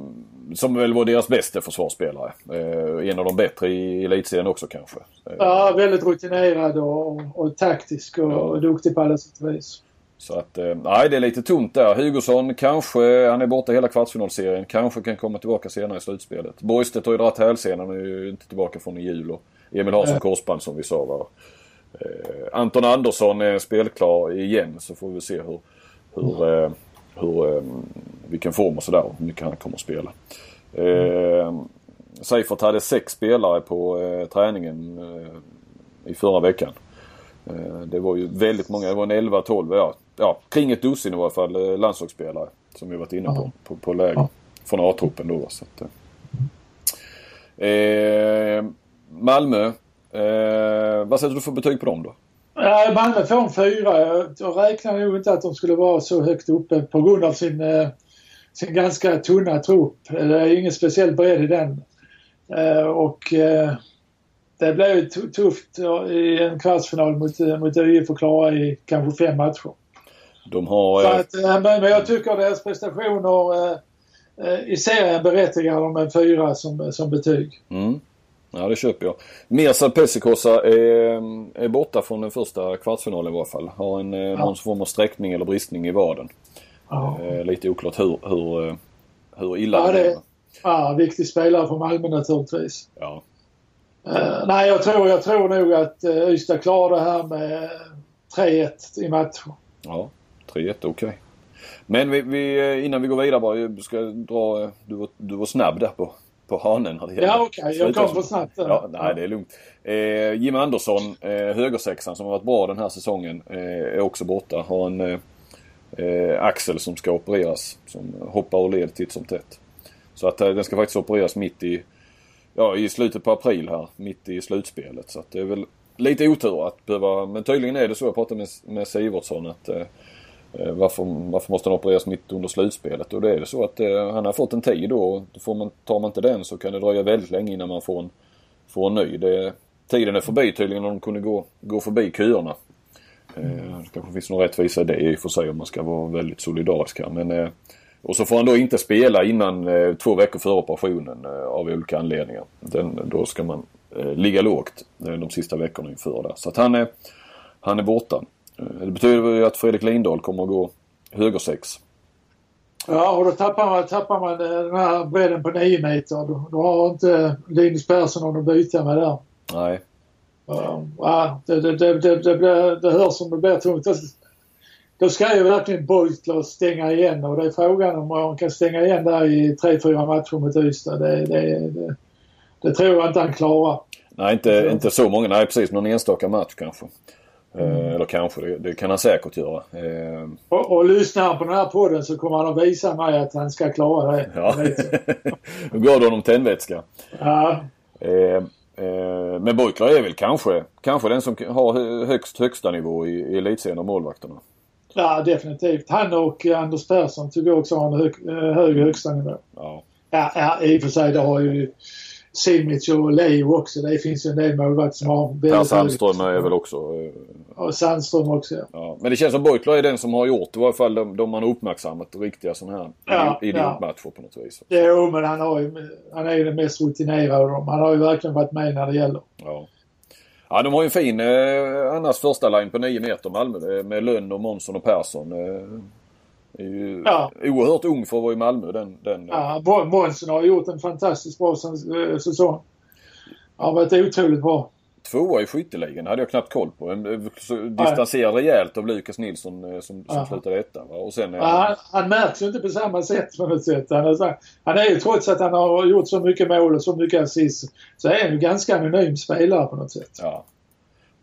Som väl var deras bästa försvarsspelare. Eh, en av de bättre i elitserien också kanske. Ja, väldigt rutinerad och, och taktisk och, ja. och duktig på alla sätt och vis. Så att, nej det är lite tomt där. Hugosson kanske, han är borta hela kvartsfinalserien, kanske kan komma tillbaka senare i slutspelet. Borgstedt har ju dragit hälsenan och är ju inte tillbaka från i jul. Och Emil Hansson korsband som vi sa var. Eh, Anton Andersson är spelklar igen så får vi se hur, hur, eh, hur, eh, vilken form och sådär hur mycket han kommer att spela. Eh, Seifert hade sex spelare på eh, träningen eh, i förra veckan. Eh, det var ju väldigt många, det var en 11-12, ja ja, kring ett dussin i varje fall landslagsspelare som vi varit inne på, på, på läger. Ja. Från A-truppen då. Så att, Malmö. Eh, vad sätter du för betyg på dem då? Ja, Malmö får en fyra. Jag, räknar nog inte att de skulle vara så högt uppe på grund av sin, eh, sin ganska tunna trupp. Det är ingen speciell bredd i den. Eh, och eh, det blir ju tu- tufft i en kvartsfinal mot, eh, mot ÖIF att klara i kanske fem matcher. De har... Så Eh, att, eh, men, men jag tycker deras prestationer eh, eh, i serien berättigar dem en fyra som, som betyg. mm. Ja, det köper jag. Mirza Pesikosa är, är borta från den första kvartsfinalen i varje fall. Har en, eh, någon form av sträckning eller bristning i vaden. Ja. Eh, lite oklart hur, hur, eh, hur illa Ja, det är. ja, viktig spelare för Malmö naturligtvis. Ja. Eh, nej, jag tror, jag tror nog att uh, Ystad klarar det här med 3-1 i matcher. Ja, 3-1 okej. Men vi, vi, innan vi går vidare bara, jag ska dra, du var, du var snabb där på, på hanen. När det gäller Ja, okej. Jag slutresultat. kom för snabbt där. Ja, nej, det är lugnt. Eh, Jim Andersson, eh, högersexan som har varit bra den här säsongen, eh, är också borta. Har en eh, axel som ska opereras. Som hoppar och led titt som tätt. Så att eh, den ska faktiskt opereras mitt i, ja, i slutet på april här. Mitt i slutspelet. Så att det är väl lite otur att behöva, men tydligen är det så. Jag pratade med, med Sivertsson att Eh, Eh, varför, varför måste han opereras mitt under slutspelet? Och det är det så att eh, han har fått en tid då. då Får man, tar man inte den så kan det dröja väldigt länge innan man får en, får en ny. Det, tiden är förbi tydligen om de kunde gå, gå förbi köerna. Eh, det kanske finns någon rättvisa i det i och för sig om man ska vara väldigt solidarisk här. Men, eh, och så får han då inte spela innan eh, två veckor före operationen eh, av olika anledningar. Den, då ska man eh, ligga lågt eh, de sista veckorna inför det. Så att han är, han är borta. Eh, Det betyder ju att Fredrik Lindahl kommer att gå högersex. Ja, och då tappar man, tappar man eh, den här bredden på 9 meter. Då, då har inte Linus Persson någon att byta med där. Nej. Ja, det, det, det, det, det, blir, det hörs som det blir tungt. Då, då ska ju verkligen Beutler stänga igen och det är frågan om han kan stänga igen där i 3-4 matcher mot Ystad. Det, det, det, det tror jag inte han klarar. Nej, inte, inte så många. Nej, precis. Någon enstaka match kanske. Eh, eller kanske, det, det kan han säkert göra. Eh, Och, och lyssnar han på den här podden så kommer han att visa mig att han ska klara det. ja. [laughs] Då går det honom tändvätska. ja. Eh, eh, men Beutler är väl kanske, kanske den som har hö- högst högsta nivå i, i elitserien av målvakterna. ja, definitivt. Han och Anders Persson tycker jag också har en hög, eh, hög högsta nivå. Ja. Ja, ja, i och för sig det har ju Simic och Leo också. Det finns ju en del målvakter som har väldigt Per Sandström är väl också... Eh, Och Sandström också, ja. ja. Men det känns som Beutler är den som har gjort i varje fall de, de man har uppmärksammat riktiga sådana här Ja, idi- idiotmatcher på något vis. Jo, men han, har ju, han är ju den mest rutinerade av dem. Han har ju verkligen varit med när det gäller. Ja. Ja, de har ju en fin eh, annars första line på 9 meter Malmö eh, med Lönn och Månsson och Persson. Eh, är ju Ja. oerhört ung för att vara i Malmö den. den Ja, Månsson har gjort en fantastiskt bra eh, säsong. Han har varit otroligt bra. Tvåa i skytteligan hade jag knappt koll på. Eh, distanserad rejält av Lukas Nilsson eh, som, som slutade etta. Va? Och sen, Ja, han, han märks ju inte på samma sätt på något sätt. Han är, han är ju trots att han har gjort så mycket mål och så mycket assist så är han ju ganska anonym spelare på något sätt. ja.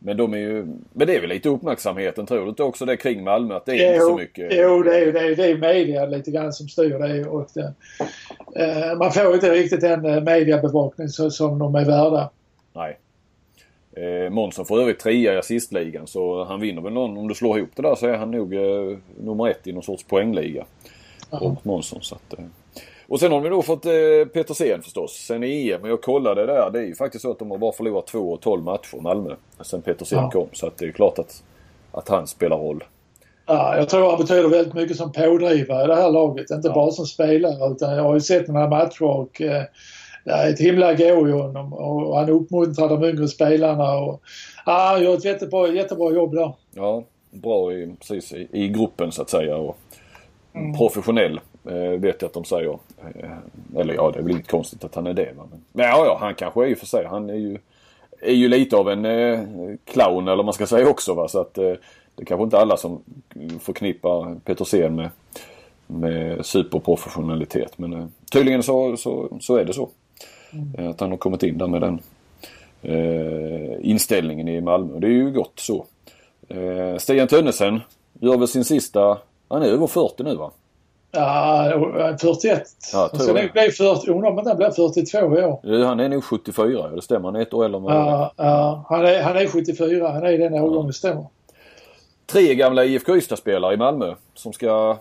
Men de är ju... Men det är väl lite uppmärksamheten tror du inte också det kring Malmö? Att det är inte så mycket... Jo, det är ju det är, det är media lite grann som styr det. Och det eh, man får inte riktigt den eh, mediebevakning så, som de är värda. Nej. Eh, Månsson får övrigt trea i assistligan så han vinner väl någon. Om du slår ihop det där så är han nog eh, nummer ett i någon sorts poängliga. Robert Månsson. Så att, eh. Och sen har vi då fått eh, Petersen förstås. Sen i EM. Jag kollade där. Det är ju faktiskt så att de har bara förlorat 2 och 12 matcher Malmö. Sen Petersen Ja. kom. Så att det är klart att, att han spelar roll. Ja, jag tror han betyder väldigt mycket som pådrivare i det här laget. Inte Ja. bara som spelare utan jag har ju sett några matcher och eh, det är ett himla gå i honom och han uppmuntrar de yngre spelarna. Och, ja, han gör ett jättebra, jättebra jobb där. Ja, bra i, precis, i, i gruppen så att säga. Och Professionell eh, vet jag att de säger. Eh, eller ja, det är väl inte konstigt att han är det. Va? Men, men ja, ja, han kanske är ju för sig. Han är ju, är ju lite av en eh, clown eller man ska säga också. Va? Så att eh, det är kanske inte alla som förknippar Petersen med, med superprofessionalitet. Men eh, tydligen så, så, så är det så. Eh, Att han har kommit in där med den eh, inställningen i Malmö. Det är ju gott så. Eh, Stian Tönnesen Gör väl sin sista, han är över 40 nu va? Ja, 41. Ja, sen det. blir 40, undrar om han blir 42 i år. Ja, Han är nog 74, det stämmer. Han är ett år äldre än. Ja, ja, han, är, han är 74, han är i den årgången, det stämmer. Tre gamla IFK Ystad-spelare i Malmö som ska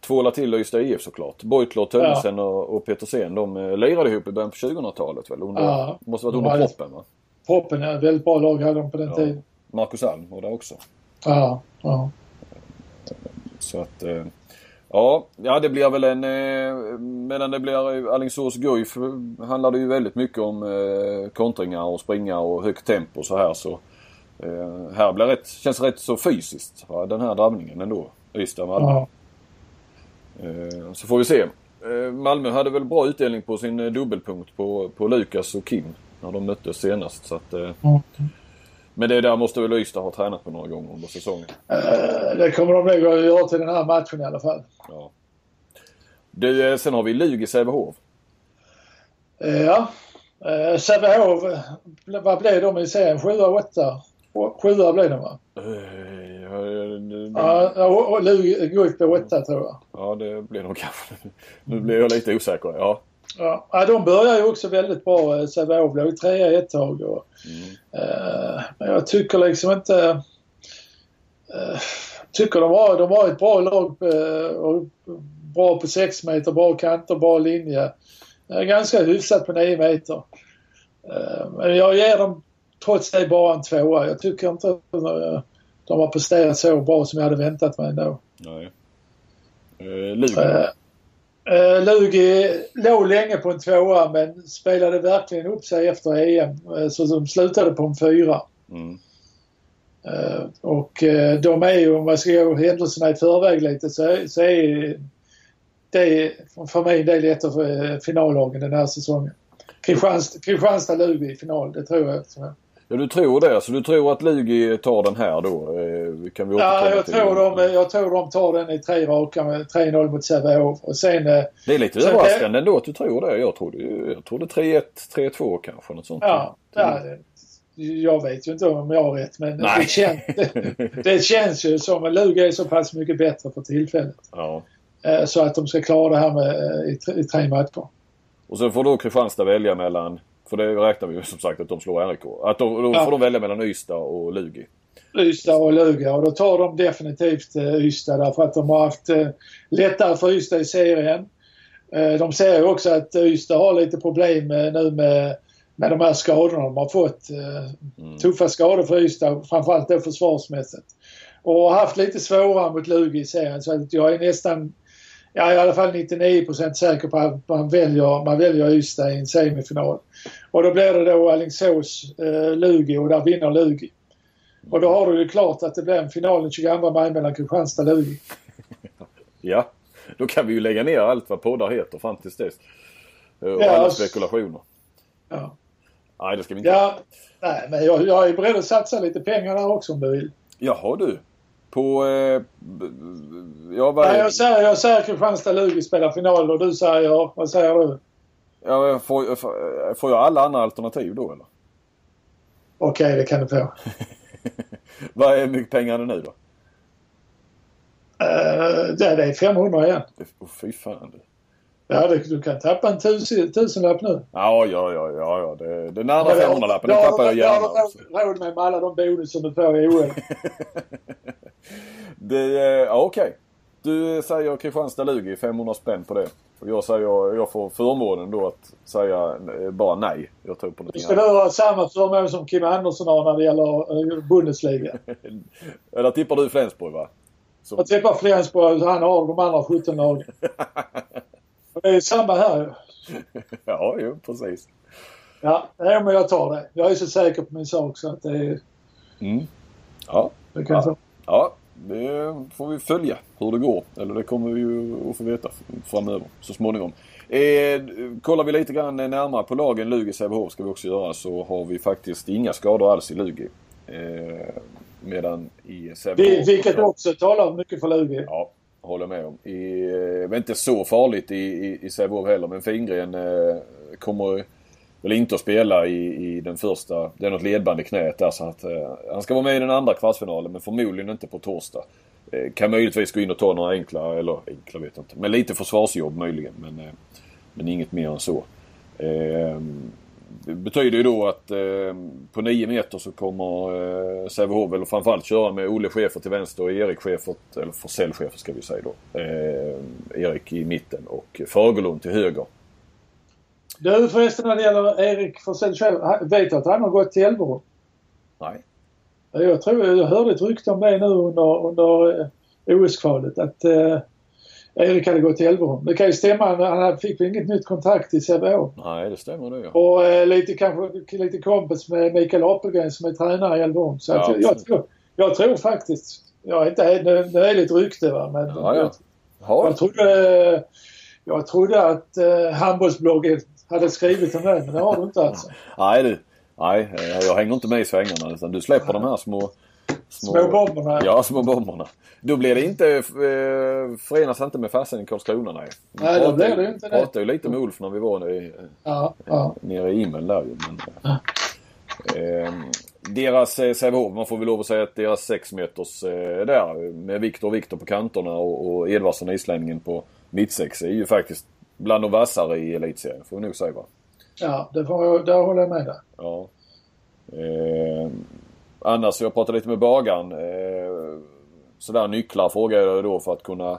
tvåla till Ystad IF såklart. Beutler, Tönnesen och, och Petersen. De eh, lirade ihop i början på 2000-talet väl? Under, Ja. Måste varit De under proppen va? Proppen ett väldigt bra lag hade de på den Ja. tiden. Marcus Alm var där också. Ja, ja. Så att... Eh, ja, ja, det blir väl en... Eh, medan det blir Alingsås Guif handlar det ju väldigt mycket om eh, kontringar och springa och högt tempo så här så... Eh, här blir rätt, känns rätt så fysiskt va? den här drabbningen ändå. Ystad-Malmö. ja. Eh, Så får vi se. Eh, Malmö hade väl bra utdelning på sin eh, dubbelpunkt på, på Lukas och Kim när de möttes senast. Så att, eh, Mm. Men det där måste väl Ystad ha tränat på några gånger under säsongen. Eh, Det kommer de nog att göra till den här matchen i alla fall. Ja. Du, eh, sen har vi Lug i Sävehof. Eh, Ja. Eh, Sävehof, eh, vad blev de i serien? Sjua, åtta? Sjua blev de va? Ja, Lugi Guif blev åtta tror jag. Ja, det blir nog kanske. [laughs] Nu blir jag lite osäker. Ja. Ja, de börjar ju också väldigt bra. eh, Sävehof låg trea ett tag. Och, eh, men jag tycker liksom inte... Eh, tycker de har, de har ett bra lag. Eh, och bra på 6 meter, bra kanter, bra linje. Ganska hyfsat på 9 meter. Eh, men jag ger dem trots det bara en tvåa. Jag tycker inte att de har presterat så bra som jag hade väntat mig ändå. Nej. Eh, Lug. Eh, Lugi låg länge på en tvåa men spelade verkligen upp sig efter EM. Eh, så de slutade på en fyra. Mm. Eh, och eh, de är ju, om man ska gå händelserna i förväg lite, så, så är det för mig del ett av eh, finallagen den här säsongen. Kristianstad, Kristianstad-Lugi i final, det tror jag. Ja, du tror det. Så du tror att Lugi tar den här då? Eh, kan vi Ja, jag till. tror, de, jag tror de tar den i tre raka med 3-0 mot Sävehof. Och sen eh, Det är lite Så överraskande ändå att du tror det. Jag trodde, jag trodde 3-1, 3-2 kanske. Något sånt. Ja, ja, jag vet ju inte om jag har rätt men det känns, [laughs] det känns ju som att Luga är så pass mycket bättre för tillfället. ja. Eh, Så att de ska klara det här med, i, tre- i tre matcher. Och sen får då Kristianstad välja mellan, för det räknar vi ju som sagt att de slår RIK. Att då, då Ja. får de välja mellan Ystad och Lugi. Ystad och Luga och då tar de definitivt eh, Ystad därför att de har haft eh, lättare för Ystad i serien. Eh, de ser ju också att Ystad har lite problem nu med, med de här skadorna de har fått. Eh, Tuffa skador för Ystad, framförallt då försvarsmässigt. Och har haft lite svårare mot Lugi i serien så att jag är nästan, ja i alla fall 99% säker på att man väljer, man väljer Ystad i en semifinal. Och då blir det då Alingsås, eh, Lugi och där vinner Lugi. Och då har du ju klart att det blir en final den 22 maj mellan Kristianstad och Lugi. [laughs] Ja, då kan vi ju lägga ner allt vad poddar heter fram tills dess. Eh, Och Ja, alla spekulationer. Ja. Nej, det ska vi inte. ja, nej men jag, jag är beredd att satsa lite pengar där också om du vill. Jaha du. På... Eh, ja, Nej, är... jag säger, jag säger Kristianstad-Lugi spelar final och du säger, vad säger du? Ja, får, får, får jag alla andra alternativ då eller? Okej, det kan du få. [laughs] Vad är mycket pengar nu då? Uh, det, det är 500 igen. Oh, fy fan du. Ja, det, du kan tappa en tusen, tusenlapp nu. Ja, ja, ja, ja, ja. Det, den andra Ja, det- 500-lappen, det den har tappar jag har gärna. du Alltså. råd- med med alla de bonusar du får i OL. [laughs] Det, eh, ja, okej. Du säger Kristianstad-Lugi, 500 spänn på det. Och jag säger, jag får förmånen då att säga eh, bara nej. Jag tror på någonting Ska du annat. ha samma förmån som Kim Andersson har när det gäller eh, Bundesliga? [laughs] Eller tippar du Flensburg va? Så, Jag tippar Flensburg, han har de andra 17 lagen. [laughs] Det är samma här [laughs] ja, jo, precis. Ja, nej, men jag tar det. Jag är så säker på min sak så att det, är- Mm. Ja, det kan ta. ja, det får vi följa hur det går. Eller det kommer vi ju att få veta framöver så småningom. Eh, kollar vi lite grann närmare på lagen Lugi Sävehof ska vi också göra så har vi faktiskt inga skador alls i Lugi. Eh, medan i Sävehof... Vi- Vilket också talar mycket för Lugi. Ja, håller med om. I, eh, men inte så farligt i, i, i Sävehof heller. Men Fingren eh, kommer väl inte att spela i, i den första. Det är något ledband i knät där så att eh, han ska vara med i den andra kvartsfinalen men förmodligen inte på torsdag. eh, kan möjligtvis gå in och ta några enkla, eller enkla vet jag inte, men lite försvarsjobb möjligen. Men, eh, men inget mer än så. Ehm, det betyder ju då att eh, på 9 meter så kommer eh, Sävehof väl framförallt köra med Olle Schäfer till vänster och Erik Schäfer, eller Forsell Schäfer ska vi säga då. Eh, Erik i mitten och Fagerlund till höger. Du förresten när det gäller Erik Forsell Schäfer, vet du att han har gått till Elverum? Nej. Jag tror jag hörde ett rykte om det nu under, under eh, OS-kvalet att eh, Erik hade gått till Elverum. Det kan ju stämma. Han fick väl inget nytt kontrakt i Sävehof. Nej, det stämmer det ja. Och eh, lite kanske lite kompis med Mikael Apelgren som är tränare i Elverum. Så Ja, att, jag, tror, jag tror faktiskt, jag är inte, det, det är lite rykte va, men Ja, ja. jag, Ja, jag trodde, jag trodde att eh, handbollsbloggen hade skrivit om det, men det har du inte alltså. [laughs] nej du. Nej, jag hänger inte med i svängarna utan du släpper de här små... Små bomberna. Ja, små bomberna. Då blir det inte, eh, förenas inte med farsan i Karlskrona nej. Vi Nej, då blir det inte det. pratade ju lite med Ulf när vi var i, Ja, ja. nere i Imel där ju. Men, eh, deras eh, Sävehof, man får väl lov att säga att deras 6 meters eh, där med Viktor och Viktor på kanterna och, och Edvardsson islänningen på mittsex är ju faktiskt bland de vassare i elitserien får vi nog säga va. ja det får jag, där håller jag med dig. Ja. Eh, annars, jag pratade lite med bagaren. Eh, sådär nycklar frågade jag då för att kunna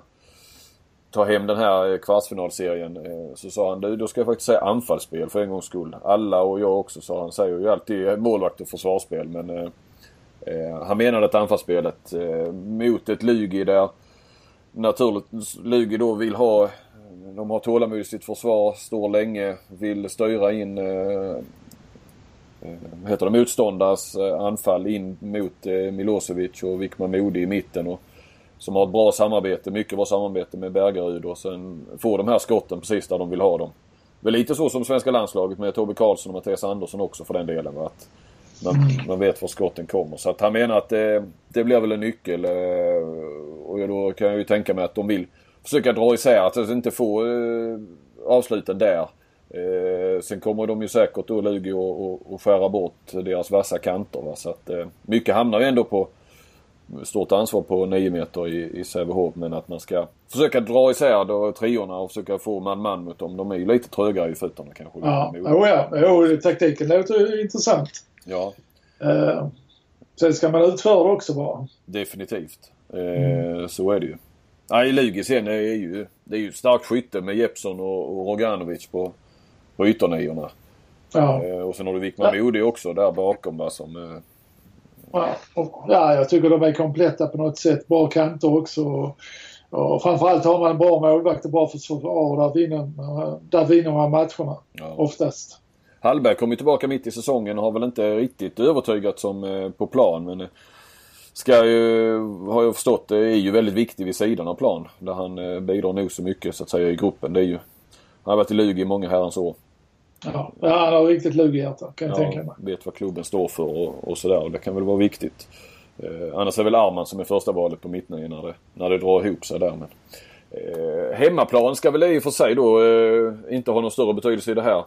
ta hem den här eh, kvartsfinalserien. Eh, så sa han, du då ska jag faktiskt säga anfallsspel för en gångs skull. Alla och jag också sa han, säger ju alltid målvakt och försvarsspel men eh, eh, han menade att anfallsspelet eh, mot ett Lugi där naturligt Lugi då vill ha de har tålamod i sitt försvar, står länge, vill styra in eh, eh, heter det, motståndares eh, anfall in mot eh, Milosevic och Vikman Modi i mitten. Och, som har ett bra samarbete, mycket bra samarbete med Bergaryd och sen får de här skotten precis där de vill ha dem. Det är lite så som svenska landslaget med Tobbe Karlsson och Mattias Andersson också för den delen. Va? Att man, man vet var skotten kommer. Så att han menar att det, det blir väl en nyckel. eh, Och då kan jag ju tänka mig att de vill försöka dra isär, att inte få avsluten där. Eh, sen kommer de ju säkert då Lugi och, och, och skära bort deras vassa kanter. Va? Så att eh, mycket hamnar ju ändå på stort ansvar på 9 meter i, i Sävehof men att man ska försöka dra isär då triorna och försöka få man-man mot dem. De är ju lite trögare i fötterna kanske. Ja, oh, ja. Jo, taktiken låter ju intressant. ja, Eh, sen ska man utföra det också bara. definitivt. Eh, Så är det ju. Nej, Lugi sen är ju, det är ju starkt skytte med Jeppsson och, och Roganovic på, på ytterniorna. Ja. Eh, och sen har du Wickman Modi också där bakom va, som... Eh, Ja, och, ja, jag tycker de är kompletta på något sätt. Bra kanter också. Och, och framförallt har man en bra målvakt och bra försvar där vinner, där vinner man matcherna ja. oftast. Hallberg kom ju tillbaka mitt i säsongen och har väl inte riktigt övertygat som eh, på plan. Men ska ju, har jag förstått, det är ju väldigt viktig vid sidan av plan. Där han bidrar nog så mycket så att säga i gruppen. Det är ju, han har varit i Lugi i många herrans år. Ja, ja han har riktigt lugg i hjärtat kan jag tänka Ja, mig. vet vad klubben står för och, och sådär. Och det kan väl vara viktigt. Eh, annars är väl Arman som är första valet på mittnio när det, när det drar ihop sig där. Men, eh, hemmaplan ska väl i och för sig då eh, inte ha någon större betydelse i det här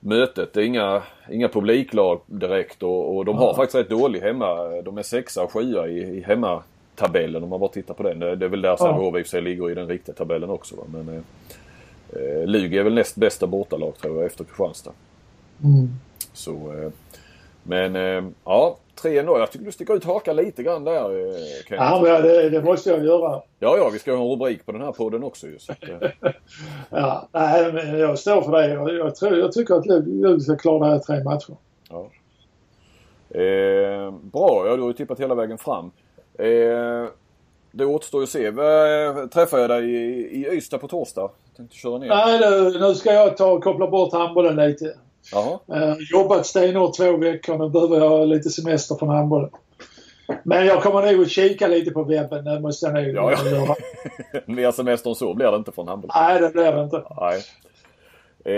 mötet. Det är inga, inga publiklag direkt och, och de har faktiskt rätt dålig hemma. De är sexa och sjua i, i hemmatabellen om man bara tittar på den. Det, det är väl där Sävehof i och för sig ligger i den riktiga tabellen också. Va? Men eh, eh, Lugi är väl näst bästa bortalag tror jag efter Kristianstad. Mm. Så, eh, men eh, ja, 3-0. Jag tycker du sticker ut hakan lite grann där eh, Kenneth. Ja, men det, det måste jag göra. Ja, ja, vi ska ha en rubrik på den här podden också ju. Eh, [laughs] Ja, nej, men jag står för det. Jag, jag, tror, jag tycker att Lund ska klara det här tre matcher. ja. eh, bra, ja, du har ju tippat hela vägen fram. Eh, det återstår ju att se. Eh, Träffar jag dig i, i Ystad på torsdag? Tänkte köra ner. Nej, nu, nu ska jag ta och koppla bort handbollen lite. Jaha. Eh, jobbat stenhårt två veckor. Nu behöver jag lite semester från handbollen. Men jag kommer nog att kika lite på webben. Det måste jag nog Ja, ja. göra. [laughs] Mer semester än så blir det inte från handboll. Nej, det blir det inte. Nej. Eh,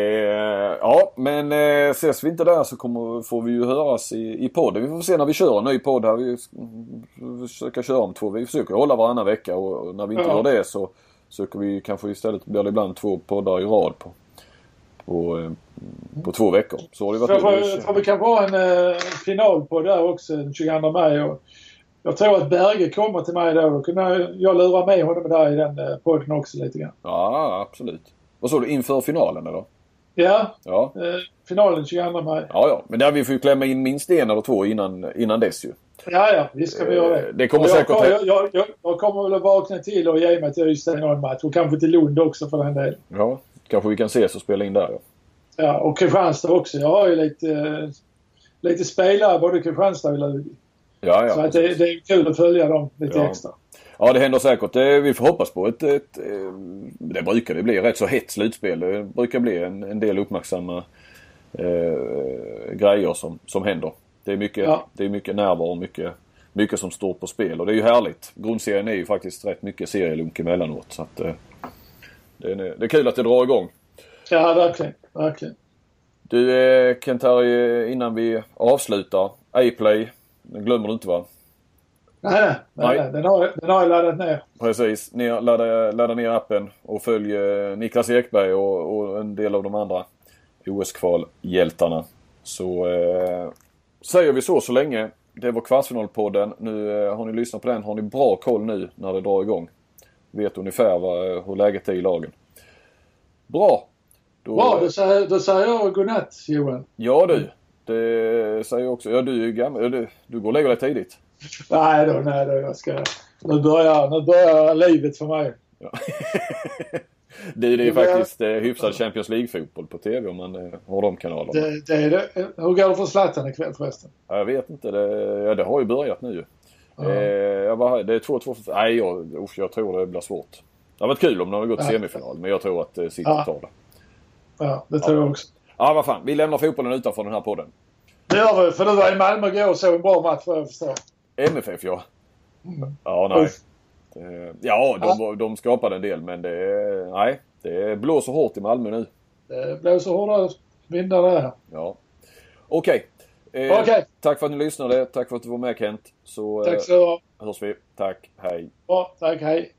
ja, men eh, ses vi inte där så kommer, får vi ju höras i, i podden. Vi får se när vi kör en ny podd här. Vi försöker köra om två. Vi försöker hålla varannan vecka och, och när vi inte Ja. gör det så söker vi kanske istället, blir det ibland två poddar i rad på, på, eh, på två veckor. Så har det varit tror, jag tror vi kan ha en eh, final på där också den 22 maj. Och Jag tror att Berge kommer till mig då. Då jag, jag lura med honom där i den eh, podden också lite grann. Ja, absolut. Vad sa du? Inför finalen eller? Ja, Ja. eh, finalen 22 maj. Ja, ja. Men där vi får ju klämma in minst en eller två innan, innan dess ju. Ja, ja, visst ska vi göra det. Eh, det kommer jag, säkert- Jag, jag, jag, jag kommer väl att vakna till och ge mig till Ystad i någon match. Och kanske till Lund också för den delen. Ja. Kanske vi kan ses och spela in där ja. Ja, och Kristianstad också. Jag har ju lite, lite spelare både i Kristianstad och Lugi. Ja, ja. Så att det, det är kul att följa dem lite Ja. extra. Ja, det händer säkert. Det, vi får hoppas på ett, ett, eh, Det brukar det bli. Rätt så hett slutspel. Det brukar bli en, en del uppmärksamma eh, grejer som, som händer. Det är mycket, Ja. det är mycket nerver och mycket, mycket som står på spel. Och det är ju härligt. Grundserien är ju faktiskt rätt mycket serielunk emellanåt. Så att, eh, det, är, det är kul att det drar igång. Ja, verkligen. Verkligen. Du eh, Kent-Harry, innan vi avslutar. A-play. Den glömmer du inte va? Nej, nej. nej. Den, har, den har jag laddat ner. Precis. Ner, ladda, ladda ner appen och följ eh, Niklas Ekberg och, och en del av de andra OS-kvalhjältarna. Så eh, säger vi så så länge. Det var Kvartsfinalpodden. Nu eh, har ni lyssnat på den. Har ni bra koll nu när det drar igång. Vet ungefär vad, eh, hur läget är i lagen. Bra! Då, Bra, då säger, då säger jag godnatt Johan. Ja du. Det säger jag också. Ja du är gammal. Du, du går och lägger dig tidigt. Nej då, nej då. Jag ska... Nu börjar, nu börjar livet för mig. [laughs] Du, det är börjar- faktiskt eh, hyfsad Champions League-fotboll på TV om man eh, har de kanalerna. Det, det är det. Hur går det för Zlatan ikväll förresten? Ja, Jag vet inte. Det, ja, det har ju börjat nu ju. Ja. Eh, bara, det är 2-2 för... Nej, jag, usch, jag tror det blir svårt. Det hade varit kul om de hade gått till Ja. semifinal, men jag tror att eh, City Ja. tar det. Ja, det tror jag också. Ja, vad fan. Vi lämnar fotbollen utanför den här podden. Det gör vi, för du var i Malmö igår och såg en bra match vad jag förstår. MFF, ja. Mm. Ja, nej. Det, ja, de, de skapade en del, men det... Nej. Det blåser hårt i Malmö nu. Det blåser hårda vindar där. Ja. Okej. Eh, Okej. Tack för att ni lyssnade. Tack för att du var med Kent. Så Tack eh, så ha. hörs vi. Tack. Hej. Bra, tack, hej.